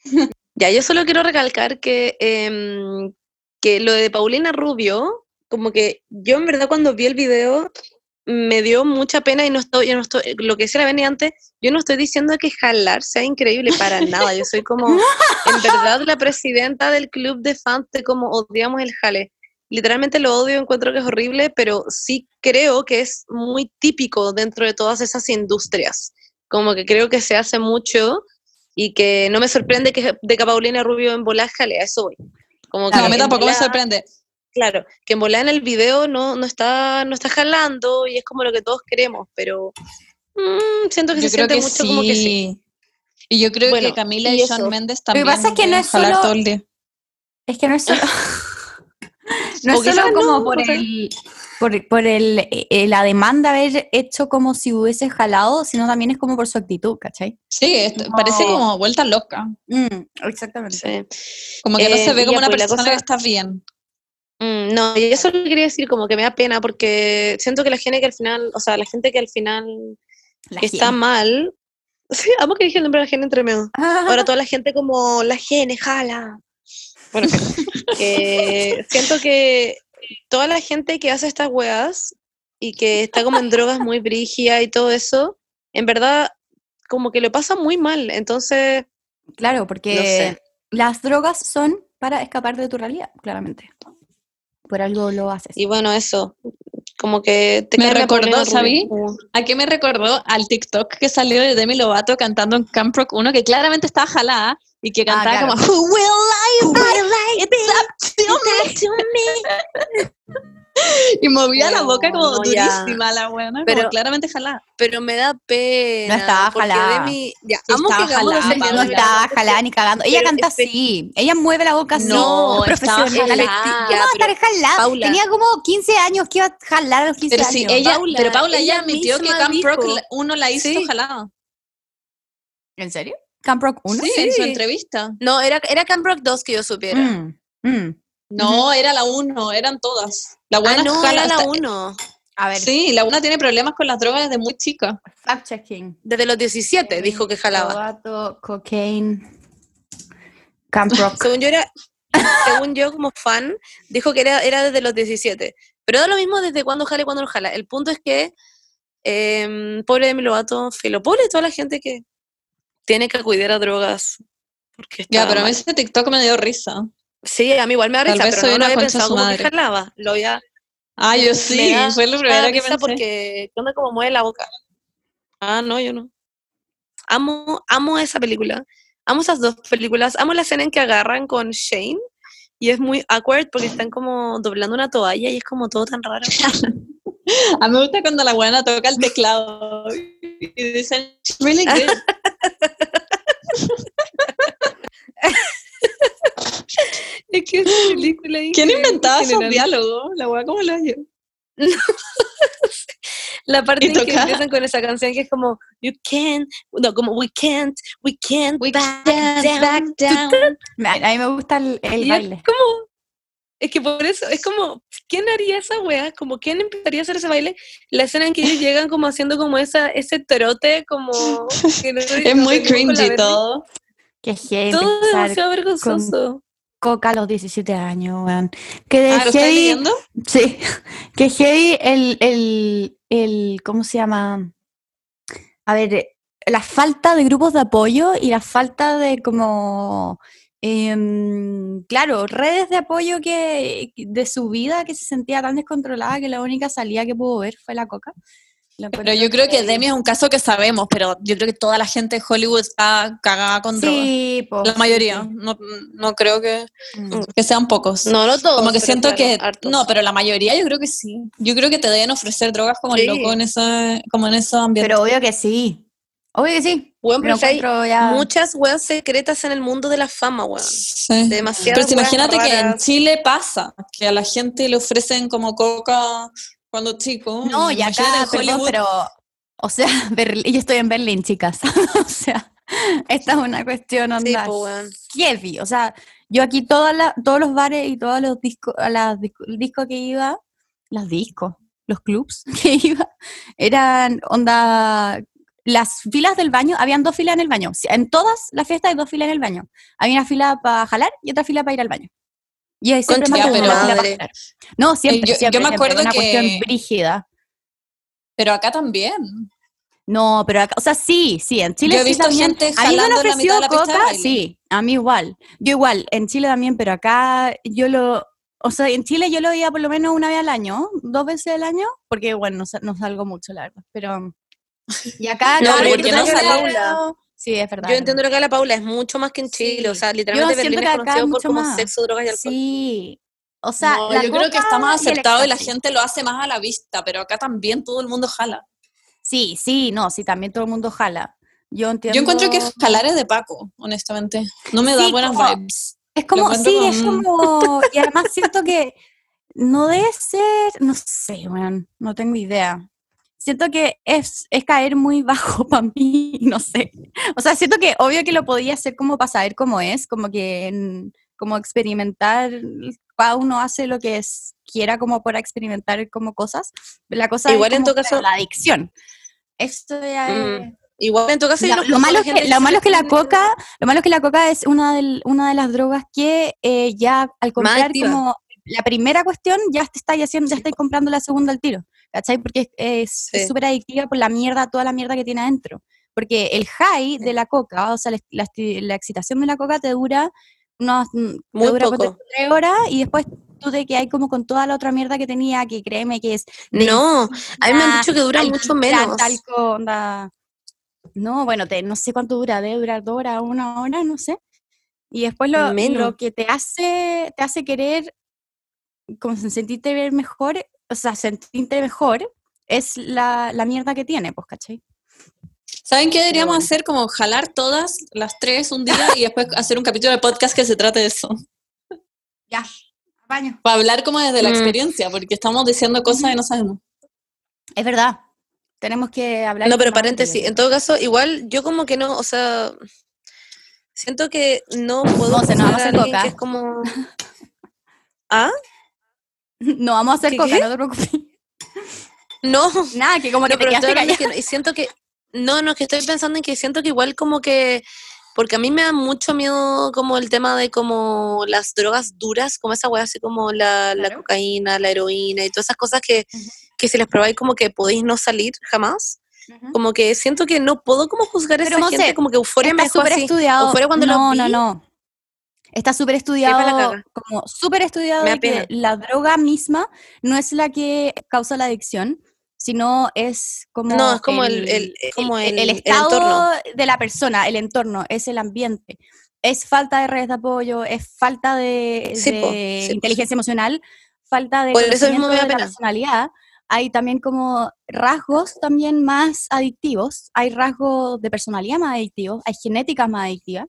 Ya, yo solo quiero recalcar que, em, que lo de Paulina Rubio, como que yo en verdad cuando vi el video me dio mucha pena y no estoy, yo no estoy, lo que decía la Beni antes, yo no estoy diciendo que jalar sea increíble para nada, yo soy como, en verdad, la presidenta del club de fans de como odiamos el jale. Literalmente lo odio, encuentro que es horrible, pero sí creo que es muy típico dentro de todas esas industrias. Como que creo que se hace mucho y que no me sorprende que de que Paulina Rubio en volá jale, a eso voy. Como que No, a mí tampoco me sorprende. Claro, que en volá en el video no, no, está, no está jalando y es como lo que todos queremos, pero mm, siento que Yo se siente que mucho sí. como que sí. Y yo creo Bueno, que Camila y y, eso. Shawn Mendes que también. pasa es que no es jalar solo- todo el día. Es que no es solo. no es solo como no, por el. Por, por el, eh, la demanda de haber hecho como si hubiese jalado, sino también es como por su actitud, ¿cachai? Sí, esto- parece como vuelta loca. exactamente. Sí. Como que no Eh, se ve como una pues, persona cosa- que está bien. Mm, no, y eso lo quería decir como que me da pena porque siento que la gente que al final, o sea, la gente que al final La que está gente. mal, sí, amo que dije el nombre de la gente entre medio. Ah, Ahora toda la gente como la gene, jala. Bueno, que siento que toda la gente que hace estas weas y que está como en drogas muy brígidas y todo eso, en verdad como que lo pasa muy mal. Entonces, Claro, porque No sé. las drogas son para escapar de tu realidad, claramente. Por algo lo haces. Y bueno, eso. Como que te Me recordó, ¿sabí? ¿A qué me recordó? Al TikTok que salió de Demi Lovato cantando en Camp Rock 1, que claramente estaba jalada y que cantaba claro. como Who will I be? It's up to me. Y movía la boca como ya. durísima la buena, Pero- como claramente jalada. Pero me da pena. No estaba jalada. Demi- ya, Sí estaba Paula. no estaba jalada ni cagando. Ella canta así. Ella mueve la boca así. No, profesional. ¿Cómo Ya, va a estar pero, jalada? Paula. Tenía como 15 años que iba a jalar a los 15 Pero años. sí, ella, Paula, pero Paula ella ya admitió que Camp Rock dijo. la- 1 la hizo Sí. jalada. ¿En serio? ¿Camp Rock 1? Sí, en su Sí. entrevista. No, era, era Camp Rock 2 que yo supiera. Mm, mm. No, era la 1, eran todas. La Ah, buena no, jala era la hasta- 1. A ver, Sí, la una tiene problemas con las drogas desde muy chica. fact checking. Desde los 17 dijo que jalaba. Lovato, cocaine, Camp Rock. Según yo era, según yo como fan, dijo que era, era desde los 17. Pero da lo mismo desde cuándo jala y cuándo no jala. El punto es que, em, pobre Demi Lovato, filo, pobre toda la gente que tiene que acudir a drogas. Porque Ya, pero a mí ese TikTok me dio risa. Sí, a mí igual me da risa, pero no lo había pensado como que jalaba. Lo había Ah, yo sí, fue lo me primero que pensé. porque ¿qué onda como mueve la boca? Ah, no, yo no. Amo, amo esa película. Amo esas dos películas. Amo la escena en que agarran con Shane y es muy awkward porque están como doblando una toalla y es como todo tan raro. A mí me gusta cuando la buena toca el teclado y dicen, "She's really good. es que esa película es ¿Quién inventaba en esos diálogos? La buena, ¿cómo lo hacía? La parte en que empiezan con esa canción que es como You can't, no, como We can't, we can't We back can't down. back down. A a mí me gusta el, el Y es baile. como, es que por eso, es como, ¿quién haría esa wea? Como, ¿quién empezaría a hacer ese baile? La escena en que ellos llegan como haciendo como esa, ese trote, como... que no Es lo muy la cringy todo. Que Todo empezar demasiado vergonzoso. Coca a los 17 años, weón. Que Ah, ¿lo estás heavy, leyendo? sí, que heavy el, el, el, ¿cómo se llama? A ver, eh, la falta de grupos de apoyo y la falta de como, em, claro, redes de apoyo que de su vida que se sentía tan descontrolada que la única salida que pudo ver fue la coca. Pero yo creo que. Demi es un caso que sabemos, pero yo creo que toda la gente de Hollywood está cagada con drogas. Sí, po, La mayoría. sí. No, no creo que, Mm. que sean pocos. No, no todos. como que siento claro, que hartos. no, pero la mayoría yo creo que sí. Yo creo que te deben ofrecer drogas como Sí. loco en ese, como en esos ambientes. Pero obvio que sí. Obvio que sí. Lo pero hay ya- muchas weas secretas en el mundo de la fama, weón. Sí. Demasiadas Pero imagínate que en. Chile pasa, que a la gente le ofrecen como coca cuando chico. No, y Imagínate acá, perdón, pero, o sea, Berlín, yo estoy en Berlín, chicas. o sea, esta es una cuestión Sí, onda po, weón. heavy. O sea, yo aquí todas la- todos los bares y todos los discos, las disco, el disco que iba, las discos, los clubs que iba, eran onda, las filas del baño, habían dos filas en el baño. Sí, En todas las fiestas hay dos filas en el baño. Había una fila para jalar y otra fila para ir al baño. Y ahí siempre Concha jalar. No, siempre, yo- yo siempre, me siempre, acuerdo una cuestión que- brígida. Pero acá también. No, pero acá, o sea, sí, sí, en Chile Yo he sí visto también. gente a mí me han jalando en la mitad de de sí, a mí igual. Yo igual, en Chile también, pero acá yo lo, o sea, en Chile yo lo veía por lo menos una vez al año, dos veces al año, porque bueno, no, sa- no salgo mucho, la verdad, pero... Y acá, No, cada pero vez ¿por que qué no? Paula- Sí, es verdad. Yo entiendo lo que la Paula es mucho más que en Chile. O sea, literalmente Berlín es conocido por como más. sexo, drogas y alcohol. Sí. O sea, No, yo creo que está más aceptado y la gente lo hace más a la vista, pero acá también todo el mundo jala. Sí, sí, no, sí, también todo el mundo jala. Yo entiendo... Yo encuentro que jalar es de Paco, honestamente. No me da buenas como- vibes. Es como, sí, es como- como, y además siento que no debe ser, no sé, weón, no tengo idea. Siento que es, es caer muy bajo para mí, no sé. O sea, siento que obvio que lo podía hacer como para saber cómo es, como que, en- como experimentar, cada uno hace lo que es, quiera como para experimentar como cosas. La cosa Igual es en como, todo caso- la adicción. Esto ya es- Mm. Igual en tu caso lo, lo malo es que, lo malo es que la coca, lo malo es que la coca es una, del- una de las drogas que eh, ya al comprar como la primera cuestión ya te estáis haciendo, ya estáis comprando la segunda al tiro, ¿cachai? Porque es Sí. súper adictiva por la mierda, toda la mierda que tiene adentro. Porque el high de la coca, o sea, la, la esti- la excitación de la coca te dura unos, mm, te Muy dura ponte poco. tres horas y después tú te quedas como con toda la otra mierda que tenía, que créeme que es No, a mí me han dicho que dura mucho menos. onda. No, bueno, te, no sé cuánto dura, debe durar dos horas, una hora, no sé. Y después lo, lo que te hace, te hace querer como se- sentirte ver mejor, o sea, sentirte mejor, es la, la mierda que tiene, pues, ¿cachai? ¿Saben qué deberíamos bueno. hacer? Como jalar todas las tres un día y después hacer un capítulo de podcast que se trate de eso. Ya, baño. Para hablar como desde la Mm. experiencia, porque estamos diciendo cosas y no sabemos. Es verdad. Tenemos que hablar. No, pero paréntesis, en todo caso, igual yo como que no, o sea, siento que no puedo no vamos a hacer alguien coca. que es como... ¿Ah? No vamos a hacer ¿Qué, coca, qué? no te preocupes. No, Nada, que como que No, te quedaste callada. que- siento que, no, no, es que estoy pensando en que siento que igual como que, porque a mí me da mucho miedo como el tema de como las drogas duras, como esa weá así como la, la cocaína, la heroína y todas esas cosas que, Ujú. que si las probáis como que podéis no salir jamás. Como que siento que no puedo como juzgar a esa gente, como que euforia me Está dejó súper así. estudiado. Euforia cuando lo no, no, vi, no. Está súper estudiado, como súper estudiado de que la droga misma no es la que causa la adicción, sino es como No, es como el- el- es como el- el estado entorno. de la persona, el entorno, es el ambiente. Es falta de redes de apoyo, es falta de, Sí, po, de sí, inteligencia emocional, falta de Por eso mismo me da de la personalidad. Hay también como rasgos también más adictivos, hay rasgos de personalidad más adictivos, hay genéticas más adictivas.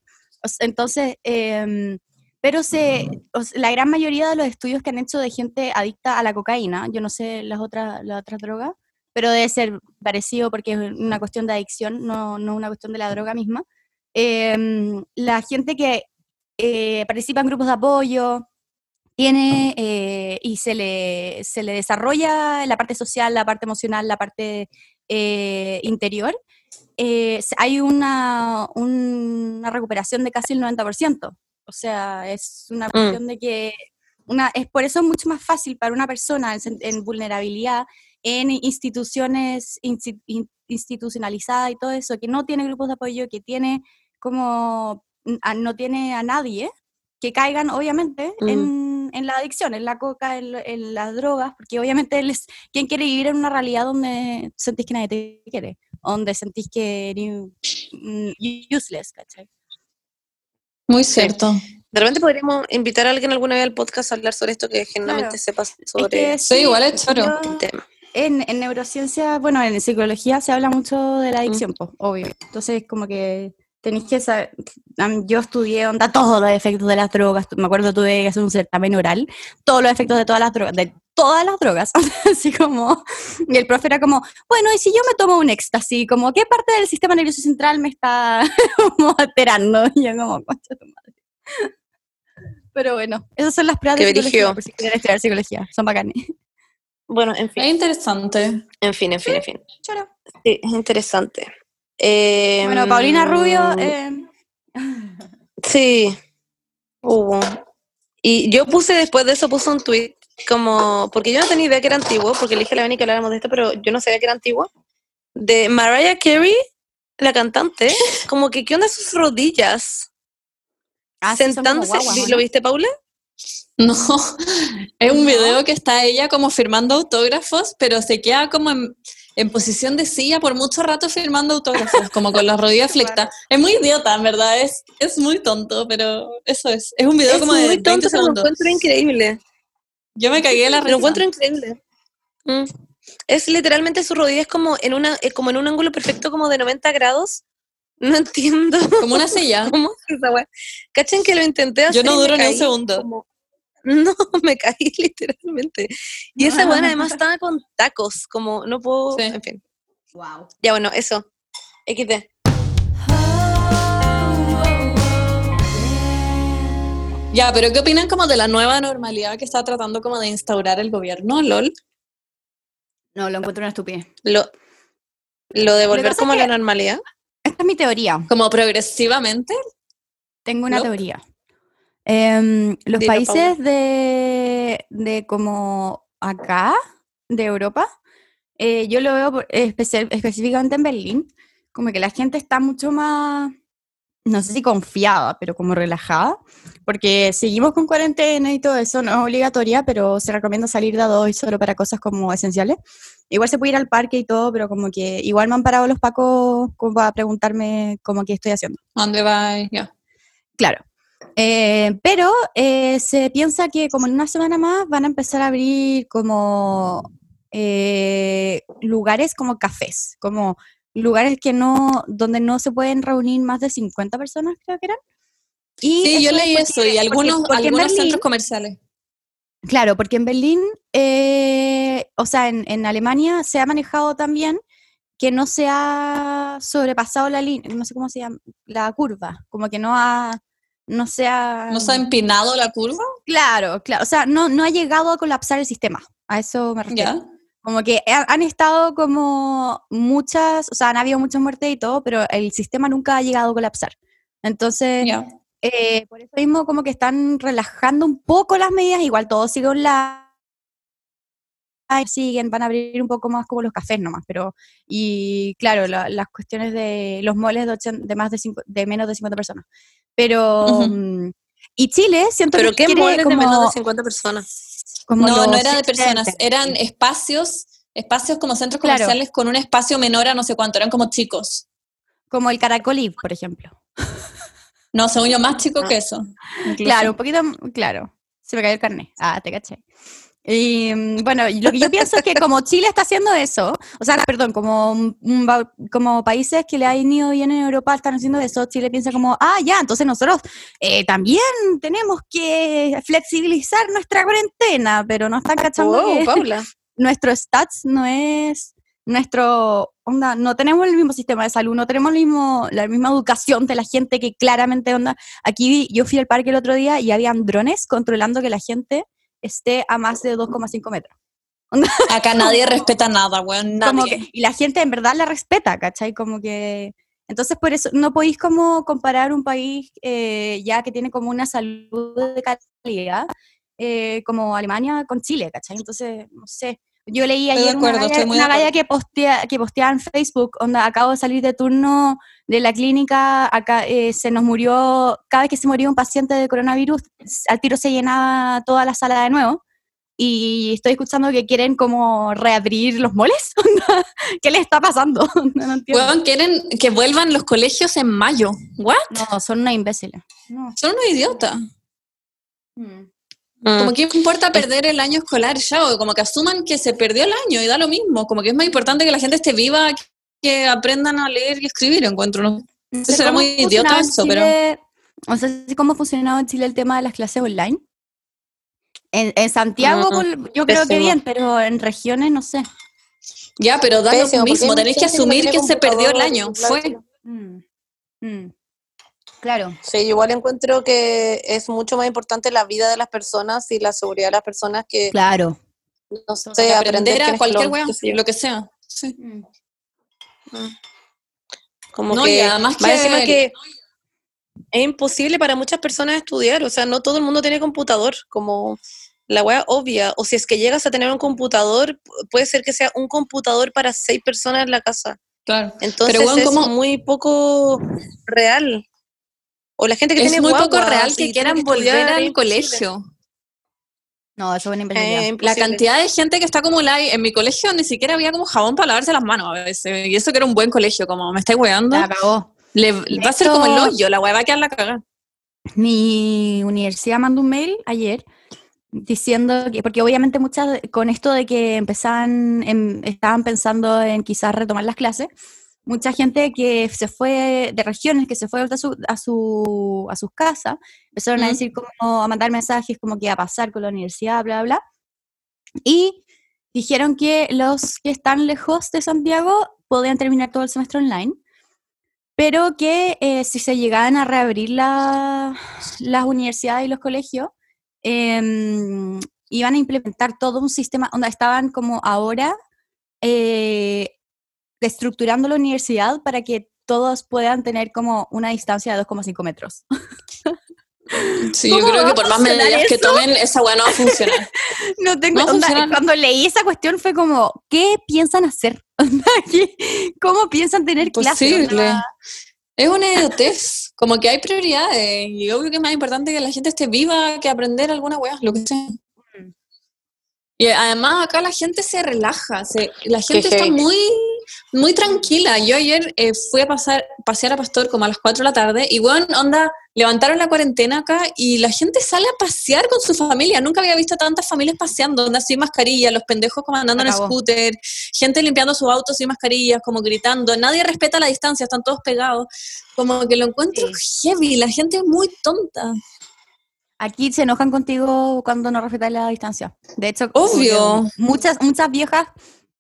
Entonces, em, pero se, la gran mayoría de los estudios que han hecho de gente adicta a la cocaína, yo no sé las otras, las otras drogas, pero debe ser parecido porque es una cuestión de adicción, no, no una cuestión de la droga misma. Em, la gente que eh, participa en grupos de apoyo, tiene eh, y se le, se le desarrolla la parte social, la parte emocional, la parte eh, interior, eh, hay una, una recuperación de casi el 90%. O sea, es una cuestión de que una, es por eso es mucho más fácil para una persona en, vulnerabilidad, en instituciones insti- in- institucionalizadas y todo eso, que no tiene grupos de apoyo, que tiene como a- no tiene a nadie, que caigan obviamente Mm. en, en la adicción, en la coca, en, lo- en las drogas, porque obviamente les, ¿quién quiere vivir en una realidad donde sentís que nadie te quiere? Donde sentís que eres mm, useless, ¿cachai? Muy cierto. De repente podríamos invitar a alguien alguna vez al podcast a hablar sobre esto que generalmente Claro. sepa Es sobre que Sí, igual es choro. yo- tema. En, en neurociencia, bueno, en psicología se habla mucho de la Mm. adicción, pues, obvio. Entonces, como que tenéis que saber. Yo estudié onda todos los efectos de las drogas. Me acuerdo tuve que hacer un certamen oral, todos los efectos de todas las drogas, de todas las drogas. Así como. Y el profe era como, bueno, y si yo me tomo un éxtasis, como, ¿qué parte del sistema nervioso central me está como alterando? Y yo, como, concha tu madre. Pero bueno, esas son las pruebas de psicología, por si quieren estudiar psicología. Son bacanes. Bueno, en Es fin, interesante. en fin, en fin, en fin. Choro. Sí, es interesante. Eh, Bueno, Paulina Rubio. mm, eh, Sí, hubo. Y yo puse después de eso, puse un tweet como, porque yo no tenía idea que era antiguo, porque le dije a la Beni que habláramos de esto, pero yo no sabía que era antiguo, de Mariah Carey, la cantante, como que, ¿qué onda sus rodillas? ah, sí, Sentándose, guaguas, ¿vi- ¿o ¿lo no? viste, Paula? No, es un No. video que está ella como firmando autógrafos, pero se queda como en, en posición de silla por mucho rato firmando autógrafos, como con las rodillas flectadas. Es muy idiota, en verdad, es, es muy tonto, pero eso es. Es un video Es como de muy 20 tonto, pero lo segundos. encuentro increíble. Yo me cagué de la Lo risa. encuentro increíble. Mm. Es literalmente su rodilla es como en una eh, como en un ángulo perfecto como de 90 grados. No entiendo Como una silla. cómo es esa weá. Cachen que lo intenté hacer. Yo no duro ni un segundo. como- No, me caí literalmente. Y esa weá además estaba con tacos, como no puedo, Sí. en fin. Wow. Ya bueno, eso. XD. Ya, pero ¿qué opinan como de la nueva normalidad que está tratando como de instaurar el gobierno, LOL? No, lo encuentro una estupidez. Lo, lo de volver como a la normalidad. Esta es mi teoría. Como progresivamente. Tengo una ¿No? teoría. Em, los Dilo, países de, de como acá, de Europa, eh, yo lo veo por- específicamente en Berlín, como que la gente está mucho más no sé si confiada, pero como relajada, porque seguimos con cuarentena y todo eso, no es obligatoria, pero se recomienda salir de a dos y solo para cosas como esenciales. Igual se puede ir al parque y todo, pero como que igual me han parado los pacos como para preguntarme como qué estoy haciendo. ¿A ¿Dónde va? Ya. Claro. Eh, pero eh, se piensa que como en una semana más van a empezar a abrir como eh, lugares como cafés, como lugares que no, donde no se pueden reunir más de 50 personas, creo que eran. Y Sí, yo es leí porque- eso y algunos, porque algunos Berlín- centros comerciales. Claro, porque en Berlín, eh, o sea, en, en Alemania se ha manejado también que no se ha sobrepasado la línea, no sé cómo se llama, la curva, como que no ha, no se ha... ¿No se ha empinado la curva? Claro, claro, o sea, no, no ha llegado a colapsar el sistema, a eso me refiero. Ya. Como que ha- han estado como muchas, o sea, han habido muchas muertes y todo, pero el sistema nunca ha llegado a colapsar. Entonces, eh, por eso mismo como que están relajando un poco las medidas, igual todo sigue online, siguen, van a abrir un poco más como los cafés nomás, pero, y claro, la- las cuestiones de los moles de, ochen- de más de, cinco- de menos de 50 personas. Pero, mm, y Chile, siento ¿Pero que qué quiere moles de como, menos de 50 personas? como No, no era de personas, eran espacios, espacios como centros Claro. comerciales con un espacio menor a no sé cuánto, eran como chicos. como el Caracolí, por ejemplo. No, según yo, más chico Ah. que eso. incluso. Claro, un poquito, claro. Se me cayó el carnet. Ah, te caché. Y mm, bueno, lo que yo pienso es que como Chile está haciendo eso, o sea, perdón, como, como países que le han ido bien en Europa están haciendo eso, Chile piensa como, ah, ya, entonces nosotros eh, también tenemos que flexibilizar nuestra cuarentena, pero no están cachando Wow, que Paula. nuestro stats no es nuestro, onda, no tenemos el mismo sistema de salud, no tenemos el mismo, la misma educación de la gente que claramente, onda, aquí vi- yo fui al parque el otro día y habían drones controlando que la gente esté a más de 2,5 metros. Acá nadie respeta nada, weón, Como nadie. que- y la gente en verdad la respeta, ¿cachai? Como que... Entonces, por eso no podéis como comparar un país eh, ya que tiene como una salud de calidad, eh, como Alemania con Chile, ¿cachai? Entonces, no sé. Yo leí Estoy ayer una galla, una que, postea, que posteaba en Facebook, onda, acabo de salir de turno de la clínica, acá eh, se nos murió, cada vez que se moría un paciente de coronavirus, al tiro se llenaba toda la sala de nuevo. Y estoy escuchando que quieren como reabrir los moles. Onda, ¿Qué les está pasando? No, no entiendo. Weón, quieren que vuelvan los colegios en mayo. ¿What? No, son una imbéciles. No. Son unos idiotas. Mm. Como que importa perder el año escolar ya, o como que asuman que se perdió el año y da lo mismo. Como que es más importante que la gente esté viva que aprendan a leer y escribir, encuentro. ¿no? Era cómo muy idiota eso, pero- Chile- O sea, cómo funcionaba en Chile el tema de las clases online. En, en Santiago, Mm, yo creo que bien, pero en regiones no sé. Ya, pero da Pésimo, lo mismo, tenéis que asumir no que se perdió el año. Fue. Mm. Mm. Claro. Sí, igual encuentro que es mucho más importante la vida de las personas y la seguridad de las personas que, Claro. no sé, De aprender a cualquier weón, lo que sea. Sí. Mm. Como No, y que, además más que- es imposible para muchas personas estudiar, o sea, no todo el mundo tiene computador, como la wea obvia, o si es que llegas a tener un computador, pu- puede ser que sea un computador para seis personas en la casa, Claro. entonces weón, es ¿cómo- muy poco real. O la gente que Es tiene muy poco real que quieran estudiar, volver al colegio. No, eso es una Eh. La cantidad de gente que está acumulada ahí- en mi colegio ni siquiera había como jabón para lavarse las manos a veces. Y eso que era un buen colegio, como me estáis weando. La cagó. Le, va a ser como el hoyo, la weá va a quedar la cagada. Mi universidad mandó un mail ayer diciendo que, porque obviamente muchas, con esto de que empezaban, em- estaban pensando en quizás retomar las clases, mucha gente que se fue de regiones, que se fue a, su, a, su, a sus casas, empezaron a decir como, a mandar mensajes como que iba a pasar con la universidad, bla, bla, bla. Y dijeron que los que están lejos de Santiago podían terminar todo el semestre online, pero que eh, si se llegaban a reabrir la- las universidades y los colegios, em, iban a implementar todo un sistema, donde estaban como ahora eh, estructurando la universidad para que todos puedan tener como una distancia de 2,5 metros. Sí, yo ¿Cómo creo que por más medidas que tomen, esa weá no va a funcionar. No tengo, No onda, cuando leí esa cuestión fue como, ¿qué piensan hacer? Onda, ¿qué- ¿Cómo piensan tener clases? Es una idiotez, como que hay prioridades, y obvio que es más importante que la gente esté viva que aprender alguna weá, lo que sea. Mm. Y además acá la gente se relaja, se, la gente está muy, muy tranquila. Yo ayer eh, fui a pasar, pasear a Pastor como a las 4 de la tarde y bueno, onda, levantaron la cuarentena acá y la gente sale a pasear con su familia. Nunca había visto tantas familias paseando, onda sin mascarilla, los pendejos como andando en scooter, gente limpiando sus autos sin mascarillas, como gritando. Nadie respeta la distancia, están todos pegados. Como que lo encuentro heavy, la gente es muy tonta. Aquí se enojan contigo cuando no respetas la distancia. De hecho, Obvio. Muchas, muchas viejas,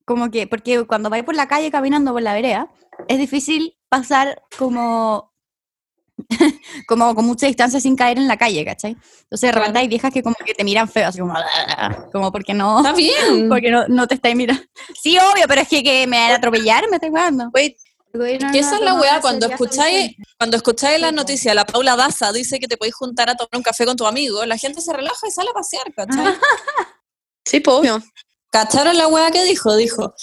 como que, porque cuando vais por la calle caminando por la vereda, es difícil pasar como, como con mucha distancia sin caer en la calle, ¿cachai? Entonces de repente Claro. hay viejas que como que te miran feo, así como, "Ah", como porque no, Está bien. porque no, no te estáis mirando. Sí, obvio, pero es que, que me van a atropellar, me estoy jugando. Wait, Que esa es la weá, cuando escucháis, cuando escucháis la noticia, la Paula Daza dice que te podéis juntar a tomar un café con tu amigo, la gente se relaja y sale a pasear, ¿cachai? sí, pues obvio. ¿Cacharon la weá que dijo? Dijo,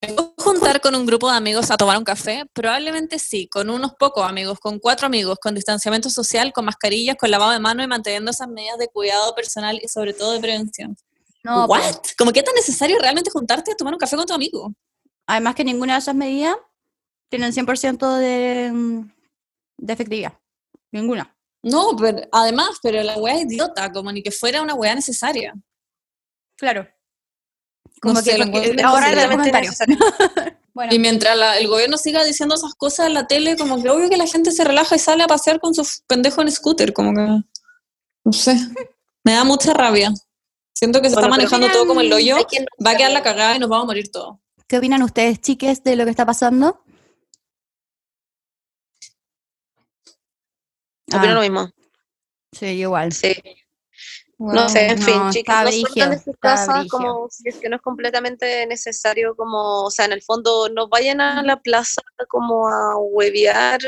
¿me puedo juntar con un grupo de amigos a tomar un café? Probablemente sí, con unos pocos amigos, con cuatro amigos, con distanciamiento social, con mascarillas, con lavado de mano y manteniendo esas medidas de cuidado personal y sobre todo de prevención. No, ¿What? pues, ¿Cómo que es tan necesario realmente juntarte a tomar un café con tu amigo? además que ninguna de esas medidas tienen 100% de, mm, de efectividad. Ninguna. No, pero además, pero la weá es idiota, como ni que fuera una weá necesaria. Claro. No Como sé, que ahora comentario. bueno, Y mientras la- el gobierno siga diciendo esas cosas en la tele, como que obvio que la gente se relaja y sale a pasear con su pendejo en scooter, como que, no sé, me da mucha rabia. Siento que se Bueno, está manejando todo como el hoyo, va a quedar la cagada y nos vamos a morir todos. ¿qué opinan ustedes, chiques, de lo que está pasando? Opino Ah, lo mismo. sí, igual. Sí. No sé, en no, fin, chicos, está no salgan de sus casas como si es que no es completamente necesario, como, o sea, en el fondo, no vayan a la plaza como a huevear,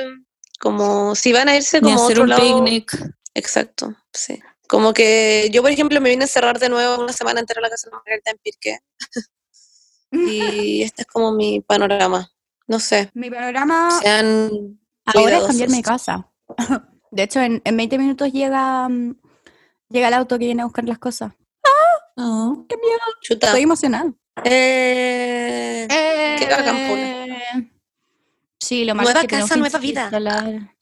como si van a irse como a hacer otro un lado. picnic. Exacto, sí. Como que yo, por ejemplo, me vine a encerrar de nuevo una semana entera en la casa de Margarita en Pirque. y este es como mi panorama. No sé, Mi panorama sean ahora es cambiarme de casa. De hecho, en, en 20 minutos llega, mm, llega el auto que viene a buscar las cosas. Ah. ¡Qué miedo! Chuta. Estoy emocionada. Eh, Qué bacán, Eh, Sí, lo malo Nueva es que casa, nueva vida. instalar-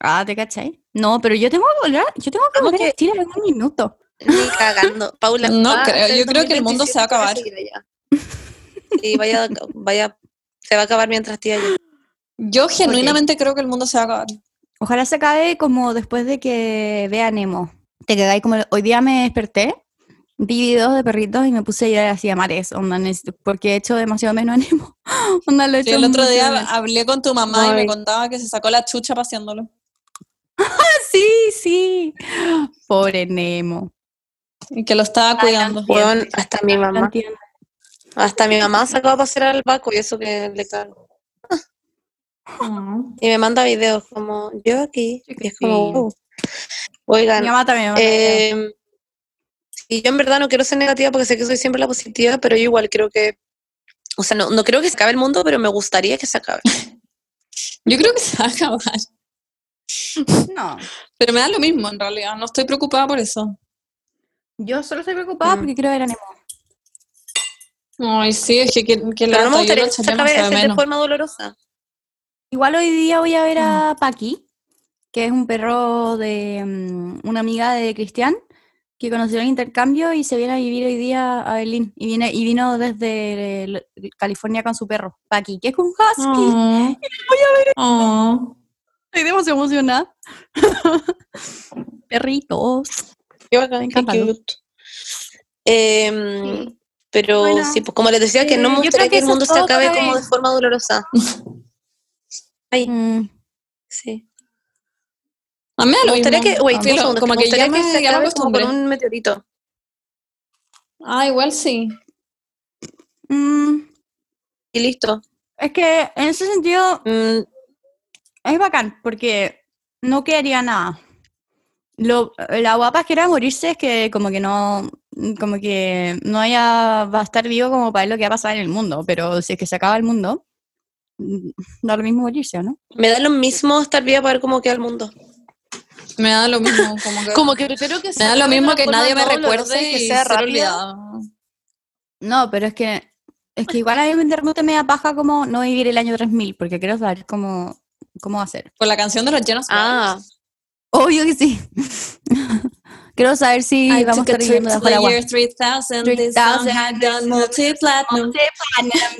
Ah, ¿te cachai? No, pero yo tengo que volver, yo tengo que ¿Cómo volver a? Chile en un minuto. Ni cagando. Paula. No va creo, yo creo que el mundo se va a 2027 acabar. Y vaya, vaya, se va a acabar mientras esté allá. Yo genuinamente creo que el mundo se va a acabar. Ojalá se acabe como después de que vea Nemo. Te quedáis como. Hoy día me desperté, vi videos de perritos y me puse a ir así a mares, onda, porque he hecho demasiado menos a Nemo. Onda, lo he Sí, hecho el otro día menos. hablé con tu mamá y me contaba que se sacó la chucha paseándolo. Sí, sí. Pobre Nemo. Y que lo estaba cuidando. Hasta mi mamá, hasta mi mamá sacó a pasear al Paco y eso que le cago. Ah. Y me manda videos como, yo aquí. Y es como, Sí. wow. Oigan, Mi mamá también videos. eh, y yo en verdad no quiero ser negativa porque sé que soy siempre la positiva, pero yo igual creo que, o sea, no, no creo que se acabe el mundo, pero me gustaría que se acabe. Yo creo que se va a acabar. No. Pero me da lo mismo en realidad, no estoy preocupada por eso. Yo solo estoy preocupada Mm. porque quiero ver a Nemo. Ay, sí, es que, que, que Pero no me gustaría que se acabe de forma dolorosa. Igual hoy día voy a ver a Paki, que es un perro de mm, una amiga de Cristian, que conoció el intercambio y se viene a vivir hoy día a Berlín. Y, viene, y vino desde el- California con su perro, Paki, que es un husky. Ah. Ah. Estoy demasiado emocionada. Perritos. Qué bacán, Me qué cute. Em, Pero Bueno, sí, pues como les decía, que no eh, me gustaría que, que el mundo se acabe como de forma dolorosa. Ay, Mm, sí. A mí me lo gustaría mismo. que, wait, un segundo, como que ya que, se ya me acabe como con un meteorito. Ah, igual sí. mm, Y listo. es que en ese sentido Mm, es bacán, porque no quedaría nada. Lo, la guapa que era morirse es que como que no, como que no haya, va a estar vivo como para ver lo que va a pasar en el mundo, pero si es que se acaba el mundo, mm, da lo mismo morirse, ¿o no? Me da lo mismo estar viva para ver cómo queda el mundo. Me da lo mismo, como que... Como que prefiero que me sea da lo mismo que nadie me recuerde y que sea olvidada. No, pero es que es que igual a mí de repente me da paja como no vivir el año 3000, porque quiero saber cómo, cómo va a ser. Por la canción de los Jonas Ah. Obvio que sí. quiero saber si I vamos a estar viviendo to bajo el the agua. year 3000. This song 3000. had gone multi-platinum.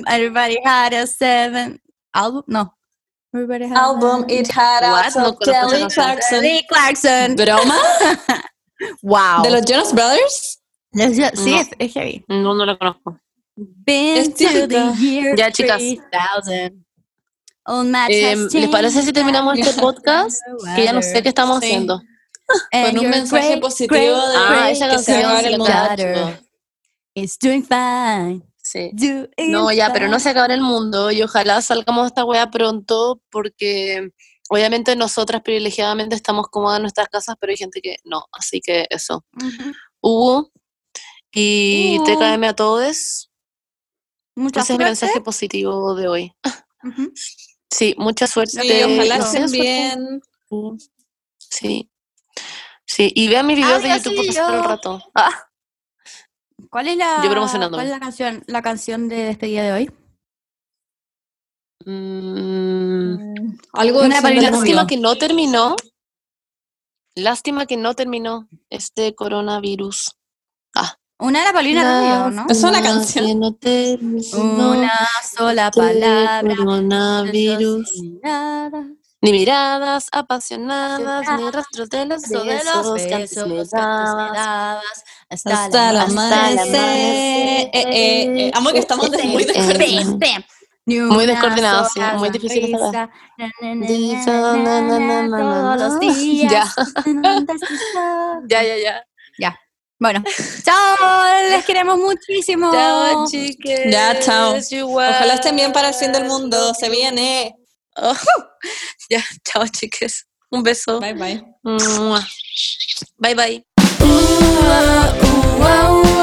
Everybody had a seven album, no. Album a- It Had No Kelly canción. Clarkson. Kelly Clarkson. ¿Broma? Wow. ¿De los Jonas Brothers? Los- sí, No. es, es heavy. no, no la conozco. Been Es to the year Ya, chicas. 3000. All match Eh, has ¿Les parece si terminamos este podcast? Que ya no sé qué estamos Sí. haciendo. And Con un mensaje great, positivo great, de Ah, esa que se va a acabar el mundo. daughter is doing fine. Sí. No, ya, pero no se acabará el mundo y ojalá salgamos de esta wea pronto porque obviamente nosotras privilegiadamente estamos cómodas en nuestras casas, pero hay gente que no, así que eso. Ujú. Hugo y Hugo. TKM a todos. Mucha Ese es mi suerte. mensaje positivo de hoy. Sí, mucha suerte. Sí, ojalá no, estén suerte. bien. Sí. Sí, y vean mis videos de Adiós, YouTube para pasar el rato. Ah, ¿Cuál es la, Yo promocionándome. ¿cuál es la canción, la canción de despedida de hoy? mm, Algo Una del Lástima que no terminó. Lástima que no terminó este coronavirus. Una de la Paulina Rubio, ¿no? Es una canción. que no terminó Una sola este palabra. coronavirus. Ni miradas apasionadas, ni rastros de los de besos esos que antes besos le que antes dabas. me dabas, hasta, Hasta la amanecer. Eh, eh, eh, amo que estamos muy Eh, descoordinados. Muy una descoordinado, sí, muy difícil esta todos los días. Ya. Ya, Ya, ya, ya. Bueno, chao, les queremos muchísimo. Chao, chiques. Ya, chao. Ojalá estén bien para el fin del mundo. Se viene. Oh, ya, chao, chiques. Un beso. Bye bye. Bye, bye. Uh, uh, uh, uh.